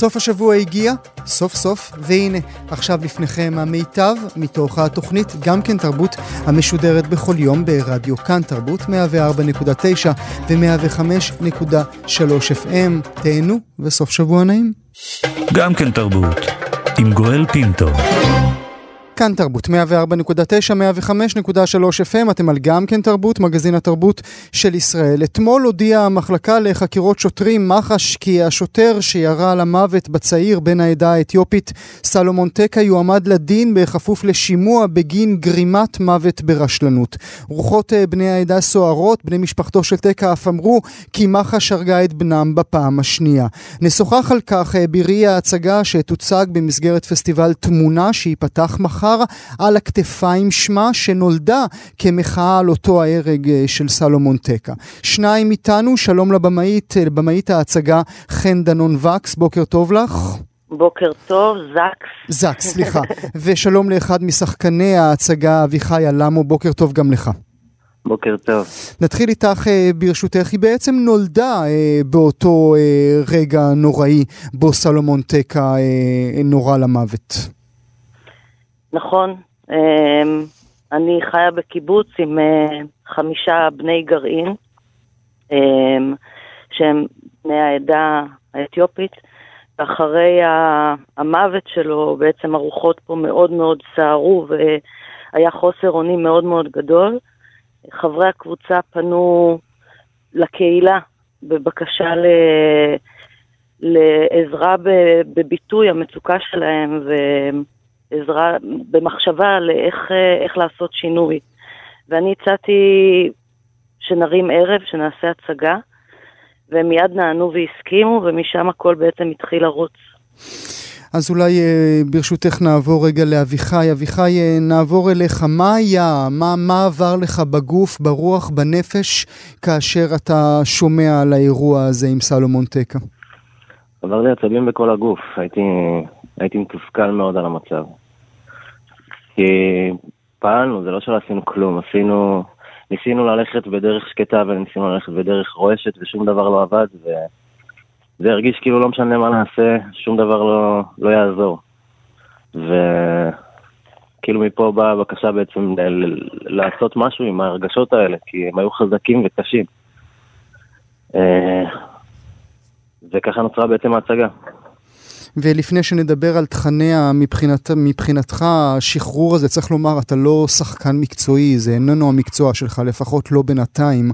סוף השבוע הגיע, סוף סוף, והנה, עכשיו לפניכם המיטב מתוך התוכנית גם כן תרבות המשודרת בכל יום ברדיו כאן תרבות 104.9 ו-105.3 FM. תהנו וסוף שבוע נעים. גם כן תרבות, עם גואל פינטו. כאן תרבות, 104.9, 105.3 FM, אתם על גם כן תרבות, מגזין התרבות של ישראל. אתמול הודיעה המחלקה לחקירות שוטרים, מח"ש, כי השוטר שירה למוות בצעיר בן העדה האתיופית, סלומון טקה, יועמד לדין בכפוף לשימוע בגין גרימת מוות ברשלנות. רוחות אה, בני העדה סוערות, בני משפחתו של טקה אף אמרו כי מח"ש הרגה את בנם בפעם השנייה. נשוחח על כך אה, בראי ההצגה שתוצג במסגרת פסטיבל תמונה שייפתח מחר. מחר על הכתפיים שמה, שנולדה כמחאה על אותו ההרג אה, של סלומון טקה. שניים איתנו, שלום לבמאית, אה, לבמאית ההצגה חן דנון וקס, בוקר טוב לך. בוקר טוב, זקס. זקס, סליחה. ושלום לאחד משחקני ההצגה, אביחי אלמו, בוקר טוב גם לך. בוקר טוב. נתחיל איתך אה, ברשותך, היא בעצם נולדה באותו רגע נוראי בו סלומון טקה נורה למוות. נכון. אמ, אני חיה בקיבוץ עם אה, חמישה בני גרעין, אמ, שהם בני העדה האתיופית, ואחרי המוות שלו בעצם הרוחות פה מאוד מאוד סערו והיה חוסר אונים מאוד מאוד גדול. חברי הקבוצה פנו לקהילה בבקשה ל... לעזרה בביטוי המצוקה שלהם, והם עזרה במחשבה על איך, איך לעשות שינוי. ואני הצעתי שנרים ערב, שנעשה הצגה, והם מיד נענו והסכימו, ומשם הכל בעצם התחיל לרוץ. אז אולי אה, ברשותך נעבור רגע לאביחי. אביחי, אה, נעבור אליך. מה היה, מה, מה עבר לך בגוף, ברוח, בנפש, כאשר אתה שומע על האירוע הזה עם סלומון טקה? עבר לי עצבים בכל הגוף. הייתי, הייתי מתוסכל מאוד על המצב. כי פעלנו, זה לא שלא עשינו כלום, עשינו, ניסינו ללכת בדרך שקטה וניסינו ללכת בדרך רועשת ושום דבר לא עבד וזה הרגיש כאילו לא משנה מה נעשה, שום דבר לא, לא יעזור. וכאילו מפה באה הבקשה בעצם ל- לעשות משהו עם ההרגשות האלה, כי הם היו חזקים וקשים. אה, וככה נוצרה בעצם ההצגה. ולפני שנדבר על תכניה מבחינת, מבחינתך, השחרור הזה, צריך לומר, אתה לא שחקן מקצועי, זה איננו המקצוע שלך, לפחות לא בינתיים.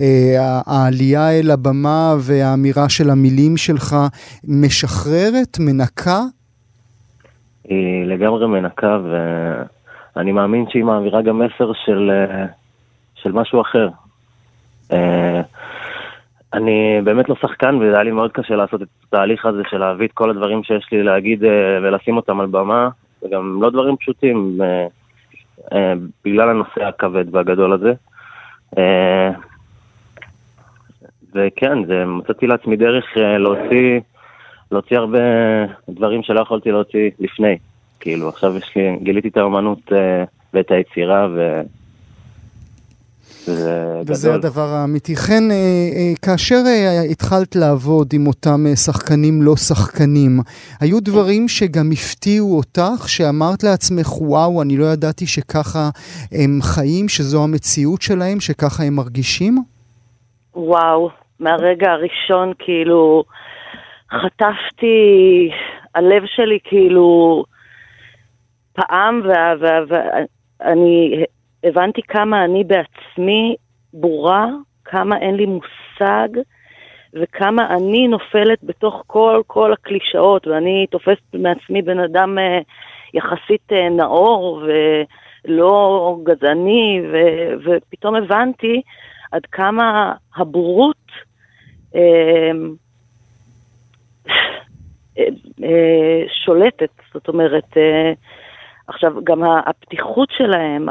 אה, העלייה אל הבמה והאמירה של המילים שלך משחררת, מנקה? היא לגמרי מנקה, ואני מאמין שהיא מעבירה גם מסר של, אה, של משהו אחר. אני באמת לא שחקן והיה לי מאוד קשה לעשות את התהליך הזה של להביא את כל הדברים שיש לי להגיד אה, ולשים אותם על במה, וגם לא דברים פשוטים אה, אה, בגלל הנושא הכבד והגדול הזה. וכן, זה, מצאתי לעצמי דרך להוציא, להוציא הרבה דברים שלא יכולתי להוציא לפני. כאילו, עכשיו יש לי, גיליתי את האמנות ואת היצירה, ו... וזה הדבר האמיתי. חן, אה, אה, כאשר אה, התחלת לעבוד עם אותם שחקנים לא שחקנים, היו דברים שגם הפתיעו אותך, שאמרת לעצמך, וואו, אני לא ידעתי שככה הם חיים, שזו המציאות שלהם, שככה הם מרגישים? וואו, מהרגע הראשון כאילו חטפתי, הלב שלי כאילו פעם, ואני הבנתי כמה אני בעצמי בורה, כמה אין לי מושג, וכמה אני נופלת בתוך כל כל הקלישאות, ואני תופסת מעצמי בן אדם אה, יחסית אה, נאור ולא גזעני, ו, ופתאום הבנתי עד כמה הבורות שולטת, זאת אומרת, עכשיו, גם הפתיחות שלהם,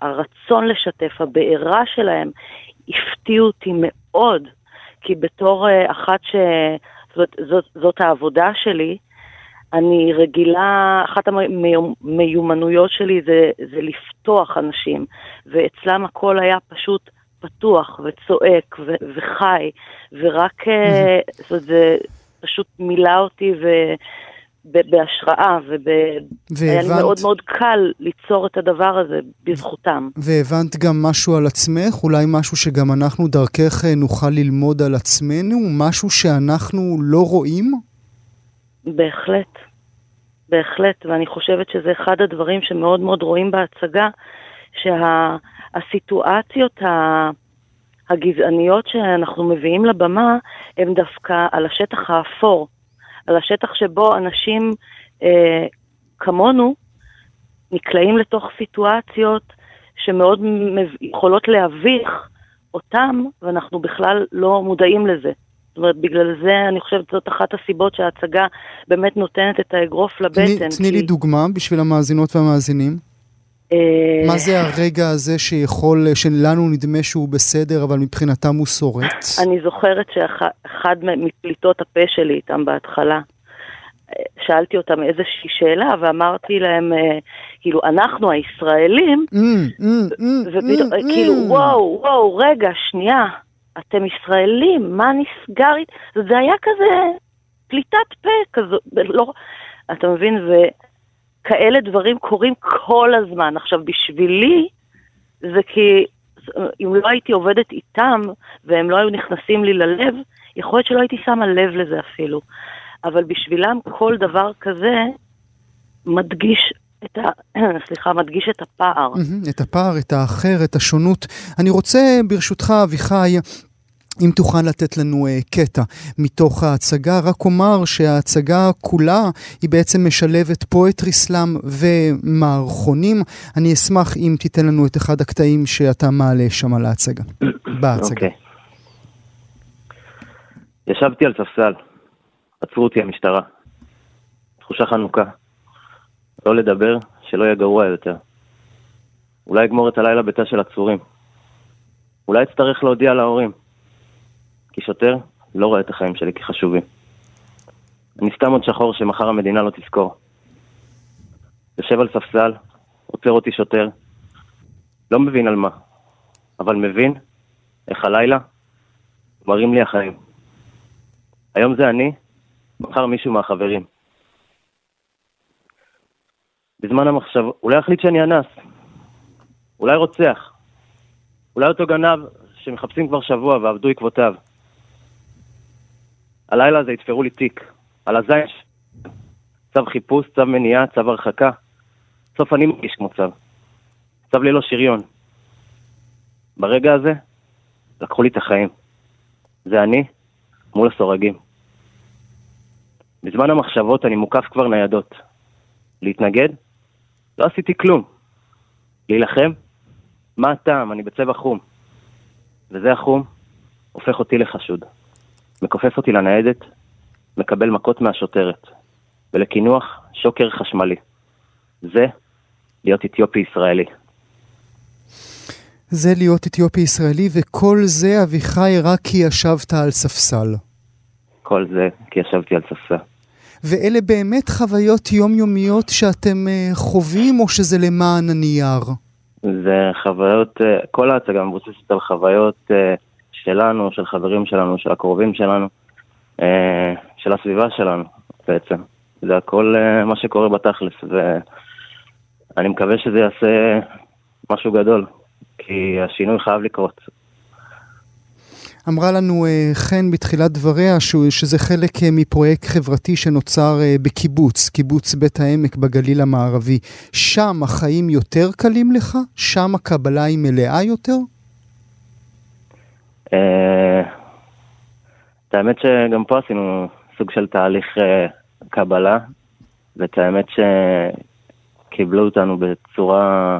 הרצון לשתף, הבעירה שלהם, הפתיעו אותי מאוד, כי בתור אחת ש... זאת, זאת, זאת העבודה שלי, אני רגילה, אחת המיומנויות שלי זה, זה לפתוח אנשים, ואצלם הכל היה פשוט פתוח וצועק ו, וחי, ורק, mm-hmm. זאת אומרת, זה פשוט מילא אותי ו... בהשראה, והיה לי מאוד מאוד קל ליצור את הדבר הזה בזכותם. והבנת גם משהו על עצמך? אולי משהו שגם אנחנו דרכך אה, נוכל ללמוד על עצמנו? משהו שאנחנו לא רואים? בהחלט, בהחלט, ואני חושבת שזה אחד הדברים שמאוד מאוד רואים בהצגה, שהסיטואציות שה, הגזעניות שאנחנו מביאים לבמה, הן דווקא על השטח האפור. על השטח שבו אנשים אה, כמונו נקלעים לתוך סיטואציות שמאוד יכולות להביך אותם, ואנחנו בכלל לא מודעים לזה. זאת אומרת, בגלל זה אני חושבת שזאת אחת הסיבות שההצגה באמת נותנת את האגרוף לבטן. תני, תני כי... לי דוגמה בשביל המאזינות והמאזינים. אה, מה זה הרגע הזה שיכול, שלנו נדמה שהוא בסדר, אבל מבחינתם הוא שורט? אני זוכרת שאחד מפליטות הפה שלי איתם בהתחלה, שאלתי אותם איזושהי שאלה ואמרתי להם, אה, כאילו, אנחנו הישראלים, mm, mm, mm, כאילו, וואו, וואו, רגע, שנייה, אתם ישראלים, מה נסגר? זה היה כזה פליטת פה כזו, לא, אתה מבין, ו... כאלה דברים קורים כל הזמן. עכשיו, בשבילי, זה כי אם לא הייתי עובדת איתם, והם לא היו נכנסים לי ללב, יכול להיות שלא הייתי שמה לב לזה אפילו. אבל בשבילם כל דבר כזה מדגיש את ה... סליחה, מדגיש את הפער. את הפער, את האחר, את השונות. אני רוצה, ברשותך, אביחי, אם תוכל לתת לנו uh, קטע מתוך ההצגה, רק אומר שההצגה כולה היא בעצם משלבת פואטרי סלאם ומערכונים. אני אשמח אם תיתן לנו את אחד הקטעים שאתה מעלה שם על ההצגה, בהצגה. Okay. אוקיי. ישבתי על ספסל, עצרו אותי המשטרה. תחושה חנוכה. לא לדבר, שלא יהיה גרוע יותר. אולי אגמור את הלילה בתא של עצורים. אולי אצטרך להודיע להורים. כי שוטר לא רואה את החיים שלי כחשובים. אני סתם עוד שחור שמחר המדינה לא תזכור. יושב על ספסל, עוצר אותי שוטר, לא מבין על מה, אבל מבין איך הלילה מראים לי החיים. היום זה אני, מחר מישהו מהחברים. בזמן המחשב, אולי יחליט שאני אנס, אולי רוצח, אולי אותו גנב שמחפשים כבר שבוע ועבדו עקבותיו. הלילה הזה יתפרו לי תיק. על הזין, צו חיפוש, צו מניעה, צו הרחקה. בסוף אני מרגיש כמו צו. צו ללא שריון. ברגע הזה, לקחו לי את החיים. זה אני מול הסורגים. בזמן המחשבות אני מוקף כבר ניידות. להתנגד? לא עשיתי כלום. להילחם? מה הטעם? אני בצבע חום. וזה החום הופך אותי לחשוד. מכופף אותי לניידת, מקבל מכות מהשוטרת, ולקינוח שוקר חשמלי. זה להיות אתיופי ישראלי. זה להיות אתיופי ישראלי, וכל זה, אביחי, רק כי ישבת על ספסל. כל זה כי ישבתי על ספסל. ואלה באמת חוויות יומיומיות שאתם uh, חווים, או שזה למען הנייר? זה חוויות, uh, כל ההצגה מבוססת על חוויות uh, שלנו, של חברים שלנו, של הקרובים שלנו, אה, של הסביבה שלנו בעצם. זה הכל אה, מה שקורה בתכלס, ואני מקווה שזה יעשה משהו גדול, כי השינוי חייב לקרות. אמרה לנו uh, חן בתחילת דבריה שזה חלק מפרויקט חברתי שנוצר בקיבוץ, קיבוץ בית העמק בגליל המערבי. שם החיים יותר קלים לך? שם הקבלה היא מלאה יותר? אה, את האמת שגם פה עשינו סוג של תהליך אה, קבלה, ואת האמת שקיבלו אותנו בצורה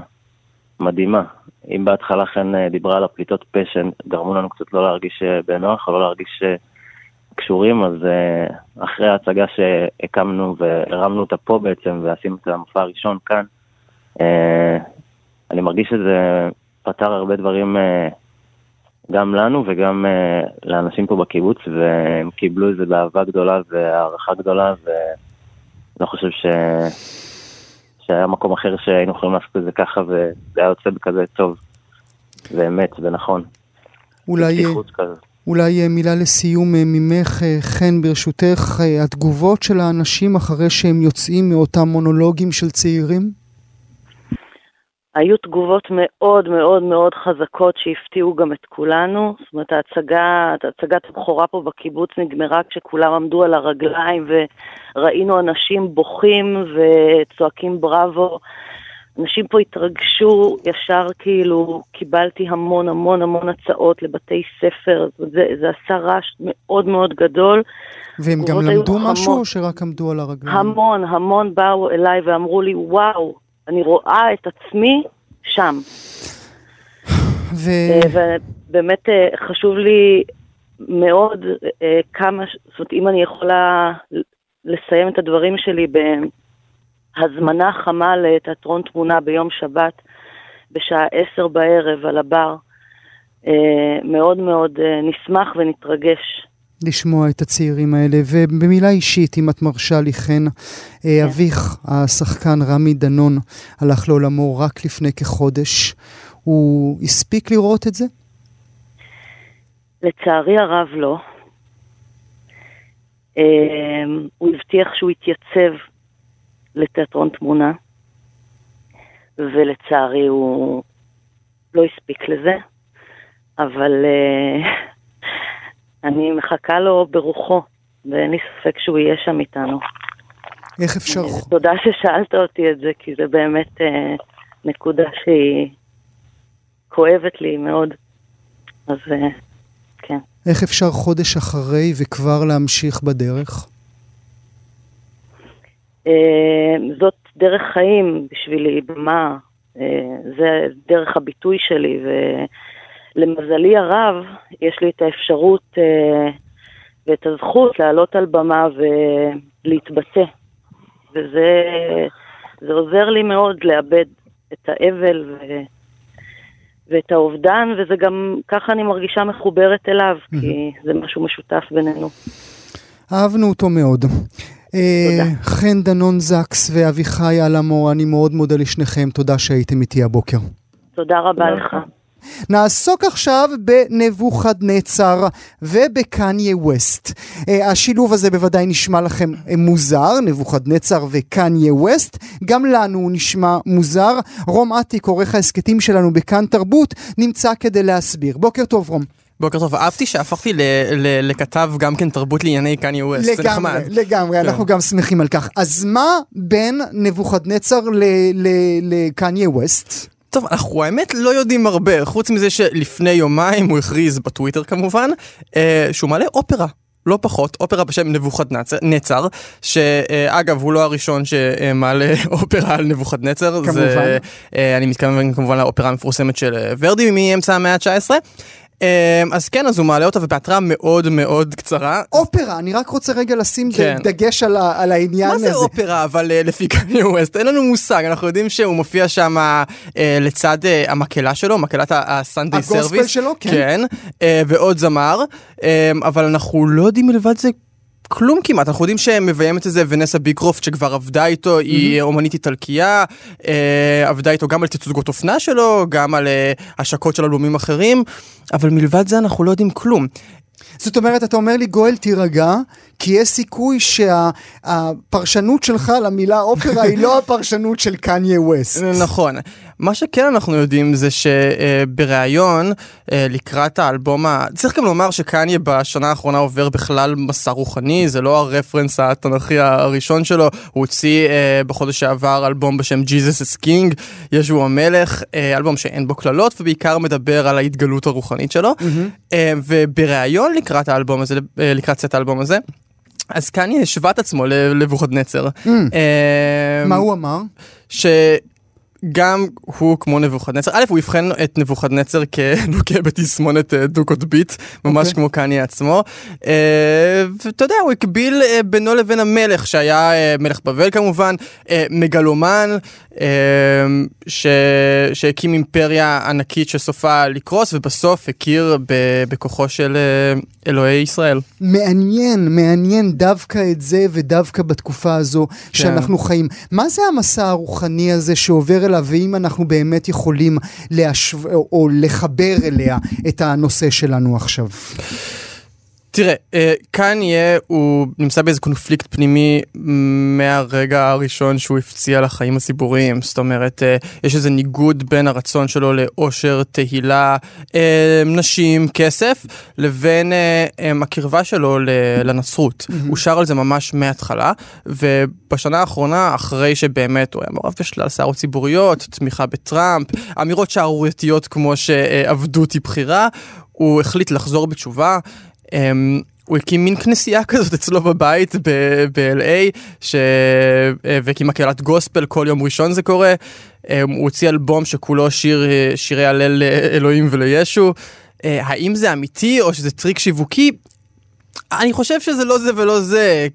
מדהימה. אם בהתחלה אה, דיברה על הפליטות פה שגרמו לנו קצת לא להרגיש אה, בנוח או לא להרגיש אה, קשורים, אז אה, אחרי ההצגה שהקמנו והרמנו אותה פה בעצם ועשינו את המופע הראשון כאן, אה, אני מרגיש שזה פתר הרבה דברים אה, גם לנו וגם אה, לאנשים פה בקיבוץ, והם קיבלו את זה באהבה גדולה והערכה גדולה, ואני לא חושב ש... שהיה מקום אחר שהיינו יכולים לעשות את זה ככה, וזה היה יוצא בכזה טוב, ואמת ונכון. אולי. אולי אה, מילה לסיום אה, ממך, חן, ברשותך, התגובות של האנשים אחרי שהם יוצאים מאותם מונולוגים של צעירים? היו תגובות מאוד מאוד מאוד חזקות שהפתיעו גם את כולנו. זאת אומרת, ההצגה, הצגת הבכורה פה בקיבוץ נגמרה כשכולם עמדו על הרגליים וראינו אנשים בוכים וצועקים בראבו. אנשים פה התרגשו, ישר כאילו קיבלתי המון המון המון הצעות לבתי ספר, זה, זה עשה רעש מאוד מאוד גדול. והם גם למדו משהו חכמות. או שרק עמדו על הרגליים? המון, המון באו אליי ואמרו לי, וואו, אני רואה את עצמי שם. ו... אה, ובאמת אה, חשוב לי מאוד אה, כמה, זאת אומרת, אם אני יכולה לסיים את הדברים שלי בהזמנה חמה לתיאטרון תמונה ביום שבת בשעה עשר בערב על הבר, מאוד מאוד נשמח ונתרגש. לשמוע את הצעירים האלה, ובמילה אישית, אם את מרשה לי, חן, אה, אביך, השחקן רמי דנון, הלך לעולמו רק לפני כחודש. הוא הספיק לראות את זה? לצערי הרב לא. אה, הוא הבטיח שהוא יתייצב לתיאטרון תמונה, ולצערי הוא לא הספיק לזה, אבל אה, אני מחכה לו ברוחו, ואין לי ספק שהוא יהיה שם איתנו. איך אפשר... תודה ששאלת אותי את זה, כי זה באמת אה, נקודה שהיא כואבת לי מאוד. אז אה, כן. איך אפשר חודש אחרי וכבר להמשיך בדרך? אה, זאת דרך חיים בשבילי, במה, אה, זה דרך הביטוי שלי, ולמזלי הרב, יש לי את האפשרות אה, ואת הזכות לעלות על במה ולהתבטא. וזה זה עוזר לי מאוד לאבד את האבל ו, ואת האובדן, וזה גם, ככה אני מרגישה מחוברת אליו, כי זה משהו משותף בינינו. אהבנו אותו מאוד. אה, תודה. חן דנון זקס ואביחי אלמור, אני מאוד מודה לשניכם, תודה שהייתם איתי הבוקר. תודה רבה לך. נעסוק עכשיו בנבוכדנצר ובקניה ווסט. אה, השילוב הזה בוודאי נשמע לכם אה, מוזר, נבוכדנצר וקניה ווסט. גם לנו הוא נשמע מוזר. רום אטיק, עורך ההסכתים שלנו בכאן תרבות, נמצא כדי להסביר. בוקר טוב, רום. בוקר טוב, אהבתי שהפכתי ל- ל- לכתב גם כן תרבות לענייני קניה ווסט, זה לגמרי, נחמד. לגמרי, כן. אנחנו גם שמחים על כך. אז מה בין נבוכדנצר ל- ל- לקניה ווסט? טוב, אנחנו האמת לא יודעים הרבה, חוץ מזה שלפני יומיים הוא הכריז בטוויטר כמובן, אה, שהוא מעלה אופרה. לא פחות, אופרה בשם נבוכדנצר, שאגב הוא לא הראשון שמעלה אופרה על נבוכדנצר, כמובן. זה, אה, אני מתכוון כמובן לאופרה המפורסמת של ורדי מאמצע המאה ה-19. אה, אז כן, אז הוא מעלה אותה ובהתראה מאוד מאוד קצרה. אופרה, אני רק רוצה רגע לשים כן. דגש על, ה- על העניין מה הזה. זה אופרה אבל אה, לפי קניה ווסט? אין לנו מושג, אנחנו יודעים שהוא מופיע שם אה, לצד אה, המקהלה שלו, מקהלת ה Sunday ה gospel service. שלו, כן. כן, אה, ועוד זמר, אה, אבל אנחנו לא יודעים מלבד זה. כלום כמעט, אנחנו יודעים שמביימת את זה ונסה ביקרופט שכבר עבדה איתו, היא אומנית איטלקייה, אה, עבדה איתו גם על תצוגות אופנה שלו, גם על אה, השקות של אלבומים אחרים, אבל מלבד זה אנחנו לא יודעים כלום. זאת אומרת, אתה אומר לי, גואל, תירגע, כי יש סיכוי שהפרשנות שלך למילה אופרה היא לא הפרשנות של קניה ווסט. נכון. מה שכן אנחנו יודעים זה שבריאיון לקראת האלבום, ה- צריך גם לומר שקניה בשנה האחרונה עובר בכלל מסע רוחני, זה לא הרפרנס התנ"כי הראשון שלו, הוא הוציא אה, בחודש שעבר אלבום בשם Jesus is King, ישו המלך, אה, אלבום שאין בו קללות ובעיקר מדבר על ההתגלות הרוחנית שלו. אה, ובריאיון לקראת האלבום הזה, אה, לקראת צאת האלבום הזה, אז קניה השווה את עצמו לנבוכדנצר. אה, מה הוא אמר? ש... גם הוא כמו נבוכדנצר, א' הוא אבחן את נבוכדנצר כלוקה בתסמונת אה, דו-קוטבית, ממש okay. אוקיי. כמו קניה עצמו. אה, ואתה יודע, הוא הקביל אה, בינו לבין המלך, שהיה מלך בבל כמובן, מגלומן, ש... שהקים אימפריה ענקית שסופה לקרוס, ובסוף הכיר בכוחו של אלוהי ישראל. מעניין, מעניין דווקא את זה ודווקא בתקופה הזו כן. שאנחנו חיים. מה זה המסע הרוחני הזה שעובר אליו, ואם אנחנו באמת יכולים להשו... או לחבר אליה את הנושא שלנו עכשיו? תראה, אה, קניה הוא נמצא באיזה קונפליקט פנימי מהרגע הראשון שהוא הפציע לחיים הציבוריים. זאת אומרת, אה, יש איזה ניגוד בין הרצון שלו לאושר, תהילה, אה, נשים, כסף, לבין הקרבה שלו לנצרות. Mm-hmm. הוא שר על זה ממש מההתחלה, ובשנה האחרונה, אחרי שבאמת הוא היה מעורב בשלל שערות ציבוריות, תמיכה בטראמפ, אמירות שערורייתיות כמו שעבדות היא בחירה, הוא החליט לחזור בתשובה. Um, הוא הקים מין כנסייה כזאת אצלו בבית ב-LA, ש... אה, והקים מקהלת גוספל, כל יום ראשון זה קורה. Um, הוא הוציא אלבום שכולו שיר, אה, שירי הלל לאלוהים ולישו. Uh, האם זה אמיתי או שזה טריק שיווקי? אני חושב שזה לא זה ולא זה.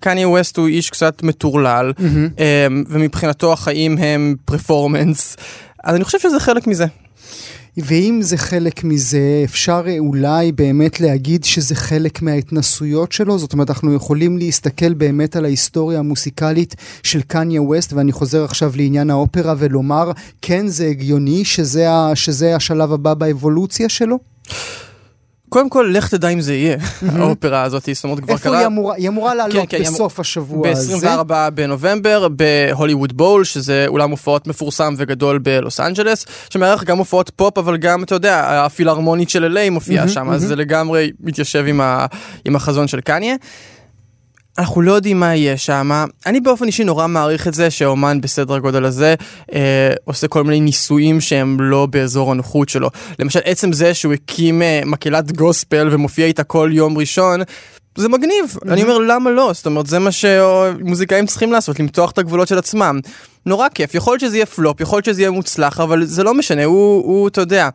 קניה ווסט הוא איש קצת מטורלל, mm-hmm. ומבחינתו החיים הם פרפורמנס. אז אני חושב שזה חלק מזה. ואם זה חלק מזה, אפשר אולי באמת להגיד שזה חלק מההתנסויות שלו? זאת אומרת, אנחנו יכולים להסתכל באמת על ההיסטוריה המוסיקלית של קניה ווסט, ואני חוזר עכשיו לעניין האופרה ולומר, כן, זה הגיוני שזה, שזה השלב הבא באבולוציה שלו? קודם כל, לך תדע אם זה יהיה, האופרה הזאת, זאת אומרת, כבר קרה... איפה היא אמורה? היא אמורה לעלות כן, כן, בסוף השבוע הזה. ב-24 בנובמבר, בהוליווד בול, שזה אולם הופעות מפורסם וגדול בלוס אנג'לס, שמארח גם הופעות פופ, אבל גם, אתה יודע, הפילהרמונית של אל.איי מופיעה שם, אז זה לגמרי מתיישב. עם החזון של קניה. אנחנו לא יודעים מה יהיה שם. אני באופן אישי נורא מעריך את זה שאומן בסדר הגודל הזה אה, עושה כל מיני ניסויים שהם לא באזור הנוחות שלו. למשל, עצם זה שהוא הקים אה, מקהלת גוספל ומופיע איתה כל יום ראשון, זה מגניב. Mm-hmm. אני אומר, למה לא? זאת אומרת, זה מה שמוזיקאים צריכים לעשות, למתוח את הגבולות של עצמם. נורא כיף, יכול להיות שזה יהיה פלופ, יכול להיות שזה יהיה מוצלח, אבל זה לא משנה, הוא, הוא אתה יודע,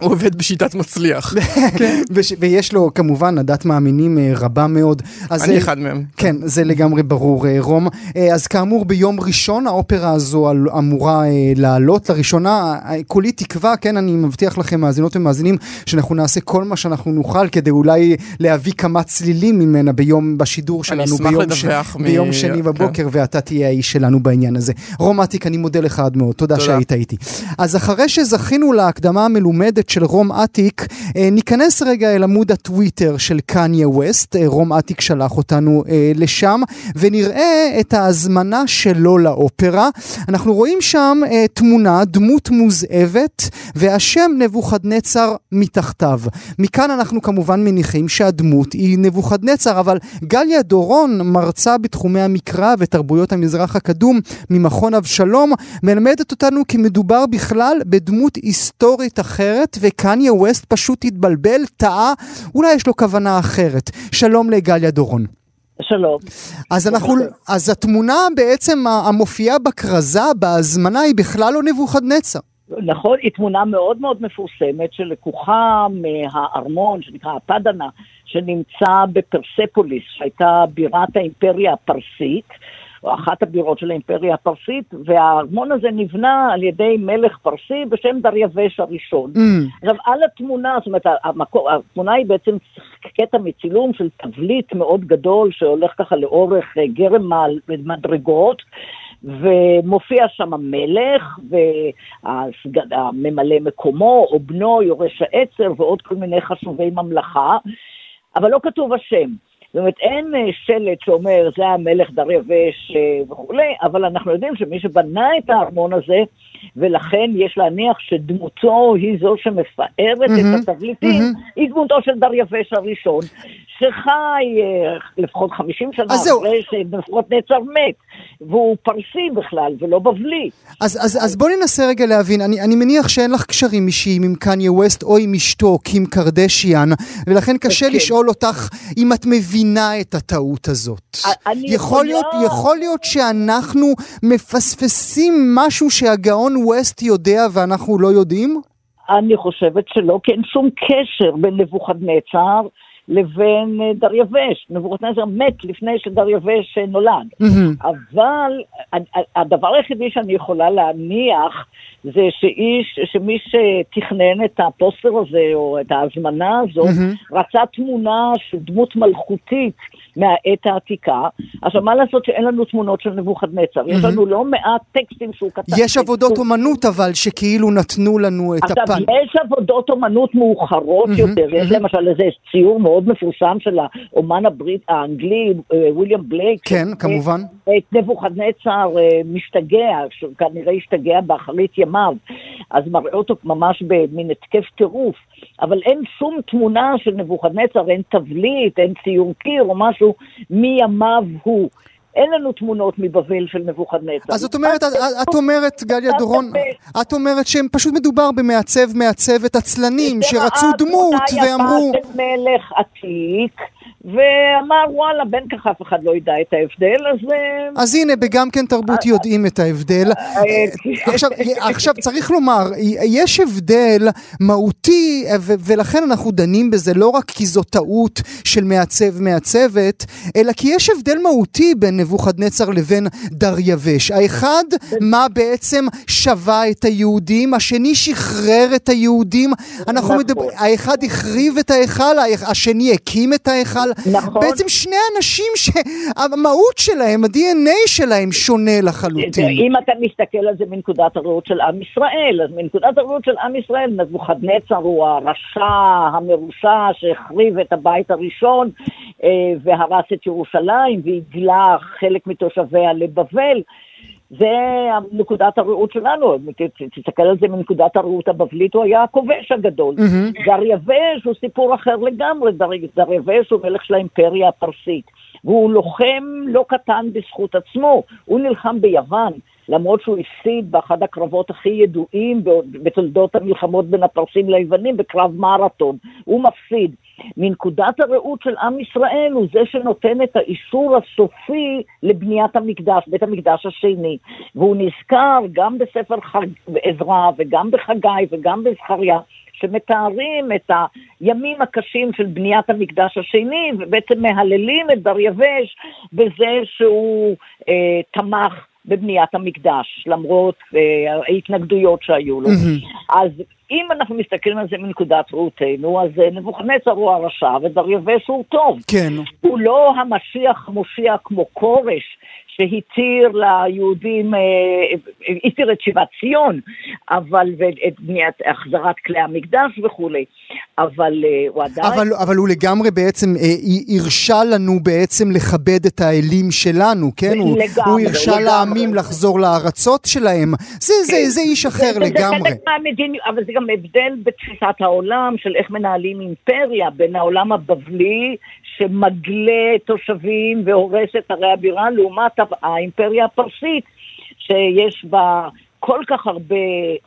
הוא עובד בשיטת מצליח. כן. ויש לו כמובן עדת מאמינים אה, רבה מאוד. אני אחד מהם. כן, זה לגמרי ברור, אה, רום. אה, אז כאמור, ביום ראשון האופרה הזו אמורה לעלות. לראשונה, כולי תקווה, כן, אני מבטיח לכם, מאזינות ומאזינים, שאנחנו נעשה כל מה שאנחנו נוכל כדי אולי להביא כמה צלילים ממנה ביום, בשידור שלנו ביום, ש... מ... ביום שני כן. בבוקר, ואתה תהיה האיש שלנו בעניין הזה. רום אטיק, אני מודה לך עד מאוד, תודה, תודה. שהיית איתי. אז אחרי שזכינו להקדמה המלומדת מיוחדת של רום אטיק, אה, ניכנס רגע אל עמוד הטוויטר של קניה ווסט, אה, רום אטיק שלח אותנו אה, לשם, ונראה את ההזמנה שלו לאופרה. אנחנו רואים שם תמונה, דמות מוזאבת, והשם נבוכדנצר מתחתיו. מכאן אנחנו כמובן מניחים שהדמות היא נבוכדנצר, אבל גליה דורון, מרצה בתחומי המקרא ותרבויות המזרח הקדום ממכון אבשלום, מלמדת אותנו כי מדובר בכלל בדמות היסטורית אחרת. אחרת, וקניה ווסט פשוט התבלבל, טעה, אולי יש לו כוונה אחרת. שלום לגליה דורון. שלום. אז אנחנו, אז התמונה בעצם המופיעה בכרזה, בהזמנה, היא בכלל לא נבוכדנצר. נכון, היא תמונה מאוד מאוד מפורסמת שלקוחה מהארמון שנקרא הפדנה, שנמצא בפרספוליס, שהייתה בירת האימפריה הפרסית. אחת הבירות של האימפריה הפרסית, והארמון הזה נבנה על ידי מלך פרסי בשם דריווש הראשון. Mm. עכשיו, על התמונה, זאת אומרת, המקור, התמונה היא בעצם קטע מצילום של תבליט מאוד גדול שהולך ככה לאורך אה, גרם מדרגות. ומופיע שם המלך והממלא מקומו או בנו יורש העצר ועוד כל מיני חשובי ממלכה, אבל לא כתוב השם. זאת אומרת, אין אה, שלט שאומר, זה המלך דריווש אה, וכולי, אבל אנחנו יודעים שמי שבנה את הארמון הזה, ולכן יש להניח שדמותו היא זו שמפארת mm-hmm, את התבליטים, mm-hmm. היא דמותו של דריווש הראשון, שחי לפחות 50 שנה. אחרי שנבוכדנצר מת, והוא פרסי בכלל ולא בבלי. אז, אז, אז בוא ננסה רגע להבין, אני, אני מניח שאין לך קשרים אישיים עם קניה ווסט או עם אשתו, קים קרדשיאן, ולכן קשה כן. לשאול אותך אם את מבינה את הטעות הזאת. אני יכול להיות, יכול להיות שאנחנו מפספסים משהו שהגאון ווסט יודע ואנחנו לא יודעים? אני חושבת שלא, כי אין שום קשר בין נבוכדנצר לבין אה, דריווש. נבוכדנצר מת לפני שדריווש אה, נולד. מהמם. אבל ה- ה- הדבר היחידי שאני יכולה להניח זה שאיש, שמי שתכנן את הפוסטר הזה או את ההזמנה הזאת, מהמם. רצה תמונה של דמות מלכותית מהעת העתיקה. עכשיו, מה לעשות שאין לנו תמונות של נבוכדנצר? יש לנו לא מעט טקסטים שהוא כתב. יש עבודות אומנות אבל שכאילו נתנו לנו את עכשיו, הפן. יש עבודות אומנות מאוחרות מהמם, יותר, יש מהמם. למשל איזה ציור מאוד מפורסם של האומן הברית, האנגלי, אה, וויליאם בלייק. כן, אה, כמובן. את נבוכדנצר אה, משתגע, שכנראה השתגע באחרית ימיו, אז מראה אותו ממש במין התקף טירוף, אבל אין שום תמונה של נבוכדנצר, אין תבליט, אין ציור קיר או משהו מימיו הוא. אין לנו תמונות מבבל של נבוכדנצר. אז זאת אומרת, את, את אומרת, גליה דורון. את אומרת שהם פשוט מדובר במעצב מעצבת עצלנים שרצו דמות ואמרו... מלך עתיק, ואמר וואלה, בין כך אף אחד לא ידע את ההבדל, אז... אה, אז הנה, בגם כן תרבות יודעים את ההבדל. עכשיו, עכשיו, צריך לומר, יש הבדל מהותי, ולכן אנחנו דנים בזה לא רק כי זו טעות של מעצב מעצבת, אלא כי יש הבדל מהותי בין נבוכדנצר לבין דריווש. האחד, מה בעצם שווה את היהודים, השני שחרר את היהודים. אנחנו נכון. מדברים, האחד החריב את ההיכל, השני הקים את ההיכל. נכון. בעצם שני אנשים שהמהות שלהם, ה-DNA שלהם שונה לחלוטין. אם אתה מסתכל על זה מנקודת הראות של עם ישראל, אז מנקודת הראות של עם ישראל, נבוכדנצר הוא הרשע המרושע שהחריב את הבית הראשון אה, והרס את ירושלים והגלה חלק מתושביה לבבל. זה נקודת הראות שלנו, תסתכל על זה מנקודת הראות הבבלית, הוא היה הכובש הגדול. דריווש הוא סיפור אחר לגמרי, דר- דריווש הוא מלך של האימפריה הפרסית, והוא לוחם לא קטן בזכות עצמו, הוא נלחם ביוון. למרות שהוא הפסיד באחד הקרבות הכי ידועים בתולדות המלחמות בין הפרסים ליוונים, בקרב מרתון. הוא מפסיד. מנקודת הראות של עם ישראל הוא זה שנותן את האישור הסופי לבניית המקדש, בית המקדש השני. והוא נזכר גם בספר חג, עזרא וגם בחגי וגם בזכריה, שמתארים את הימים הקשים של בניית המקדש השני, ובעצם מהללים את דריווש בזה שהוא אה, תמך בבניית המקדש, למרות אה, ההתנגדויות שהיו לו. אז אם אנחנו מסתכלים על זה מנקודת ראותנו, אז אה, נבוכדנצר הוא הרשע ודריווש הוא טוב. כן. הוא לא המשיח המושיע כמו כורש, שהתיר ליהודים, אה, התיר את שיבת ציון, אבל, ואת בניית, החזרת כלי המקדש וכולי, אבל אה, הוא עדיין... אבל, אבל הוא לגמרי בעצם אה, ה- הרשה לנו בעצם לכבד את האלים שלנו, כן? הוא, לגמרי, הוא הרשה. לעמים לחזור לארצות שלהם. זה, זה, זה איש אחר זה- זה לגמרי. חלק מהמדיניות, אבל זה גם הבדל בתפיסת העולם של איך מנהלים אימפריה בין העולם הבבלי שמגלה תושבים והורס את ערי הבירה לעומת האימפריה הפרסית שיש בה כל כך הרבה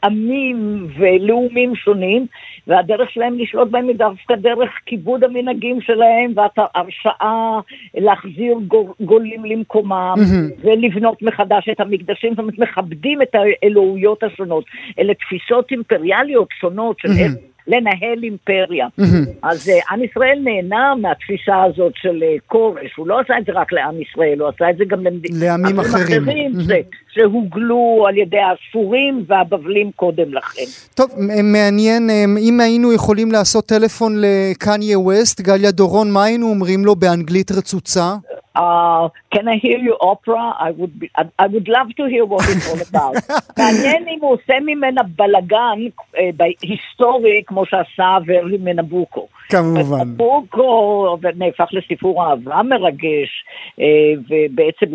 עמים ולאומים שונים והדרך שלהם לשלוט בהם היא דווקא דרך כיבוד המנהגים שלהם והרשאה להחזיר גו- גולים למקומם ולבנות מחדש את המקדשים, זאת אומרת מכבדים את האלוהויות השונות. אלה תפיסות אימפריאליות שונות של איך לנהל אימפריה. אז אה, עם ישראל נהנה מהתפיסה הזאת של אה, כורש, הוא לא עשה את זה רק לעם ישראל, הוא עשה את זה גם לעמים אחרים. ש- שהוגלו על ידי הסורים והבבלים קודם לכן. טוב, מעניין, אה, אם היינו יכולים לעשות טלפון לקניה ווסט, גליה דורון, מה היינו אומרים לו באנגלית רצוצה? Uh, can I hear you opera? I would be, I, I would love to hear what it's all about. מעניין אם הוא עושה ממנה בלאגן אה, ב- היסטורי כמו שעשה ורלי מנבוקו. כמובן. נבוקו נהפך לסיפור אהבה מרגש, אה, ובעצם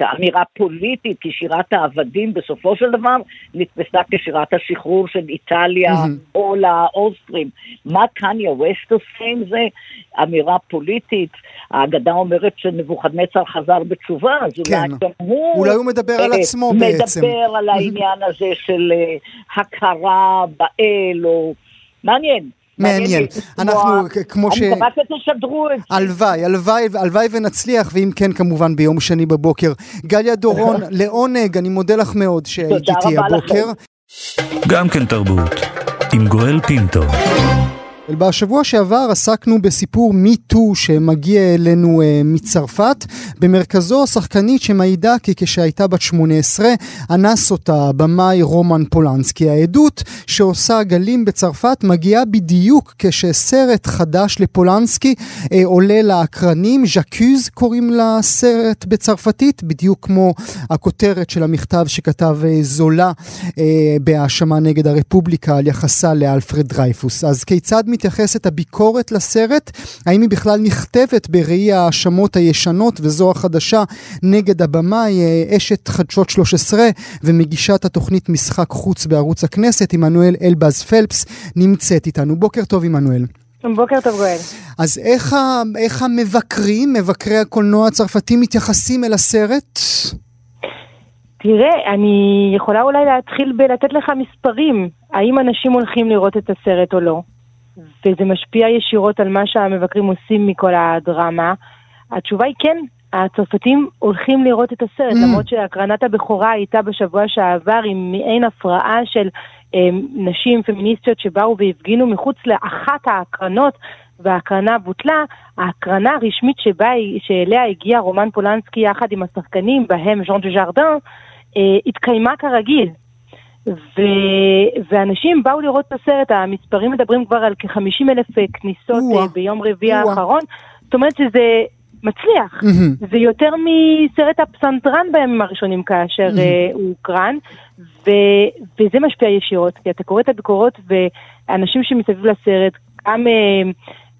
לאמירה פוליטית, כי שירת העבדים בסופו של דבר נתפסה כשירת השחרור של איטליה או לאוסטרים. מה קניה ווסט עושה עם זה? אמירה פוליטית. האגדה אומרת שנבוכדנצר חזר בתשובה, אז כן. אולי גם הוא... אולי הוא מדבר על עצמו בעצם. מדבר על העניין הזה של אה, הכרה באל, או... מעניין. מעניין. אנחנו, כמו ש... אני מקווה שתשדרו את זה. הלוואי, הלוואי, הלוואי ונצליח, ואם כן, כמובן ביום שני בבוקר. גליה דורון, לעונג, אני מודה לך מאוד שהיית תודה איתי הבוקר. גם כן תרבות, עם גואל פינטו. בשבוע שעבר עסקנו בסיפור מיטו שמגיע אלינו uh, מצרפת. במרכזו שחקנית שמעידה כי כשהייתה בת 18 אנס אותה הבמאי רומן פולנסקי. העדות שעושה גלים בצרפת מגיעה בדיוק כשסרט חדש לפולנסקי uh, עולה לאקרנים. ז'קוז קוראים לסרט בצרפתית, בדיוק כמו הכותרת של המכתב שכתב uh, זולה uh, בהאשמה נגד הרפובליקה על יחסה לאלפרד דרייפוס. אז כיצד מתייחסת הביקורת לסרט? האם היא בכלל נכתבת בראי ההאשמות הישנות וזו החדשה נגד הבמאי אה, אשת חדשות 13 ומגישת התוכנית משחק חוץ בערוץ הכנסת, עמנואל אלבז פלפס, נמצאת איתנו. בוקר טוב עמנואל. בוקר טוב גואל. אז איך, ה, איך המבקרים, מבקרי הקולנוע הצרפתי, מתייחסים אל הסרט? תראה, אני יכולה אולי להתחיל בלתת לך מספרים. האם אנשים הולכים לראות את הסרט או לא? וזה משפיע ישירות על מה שהמבקרים עושים מכל הדרמה. התשובה היא כן, הצרפתים הולכים לראות את הסרט, Mm. למרות שהקרנת הבכורה הייתה בשבוע שעבר עם מעין הפרעה של אה, נשים פמיניסטיות שבאו והפגינו מחוץ לאחת ההקרנות, וההקרנה בוטלה. ההקרנה הרשמית שבה, שאליה הגיע רומן פולנסקי יחד עם השחקנים, בהם ז'אן דה ז'רדן, אה, התקיימה כרגיל. ו... ואנשים באו לראות את הסרט, המספרים מדברים כבר על כ-50 אלף כניסות או-אה. אה, ביום רביעי. האחרון, זאת אומרת שזה מצליח. מהמם. זה יותר מסרט הפסנתרן בימים הראשונים כאשר אה, הוא הוקרן, ו... וזה משפיע ישירות, כי אתה קורא את הביקורות ואנשים שמסביב לסרט, גם אה,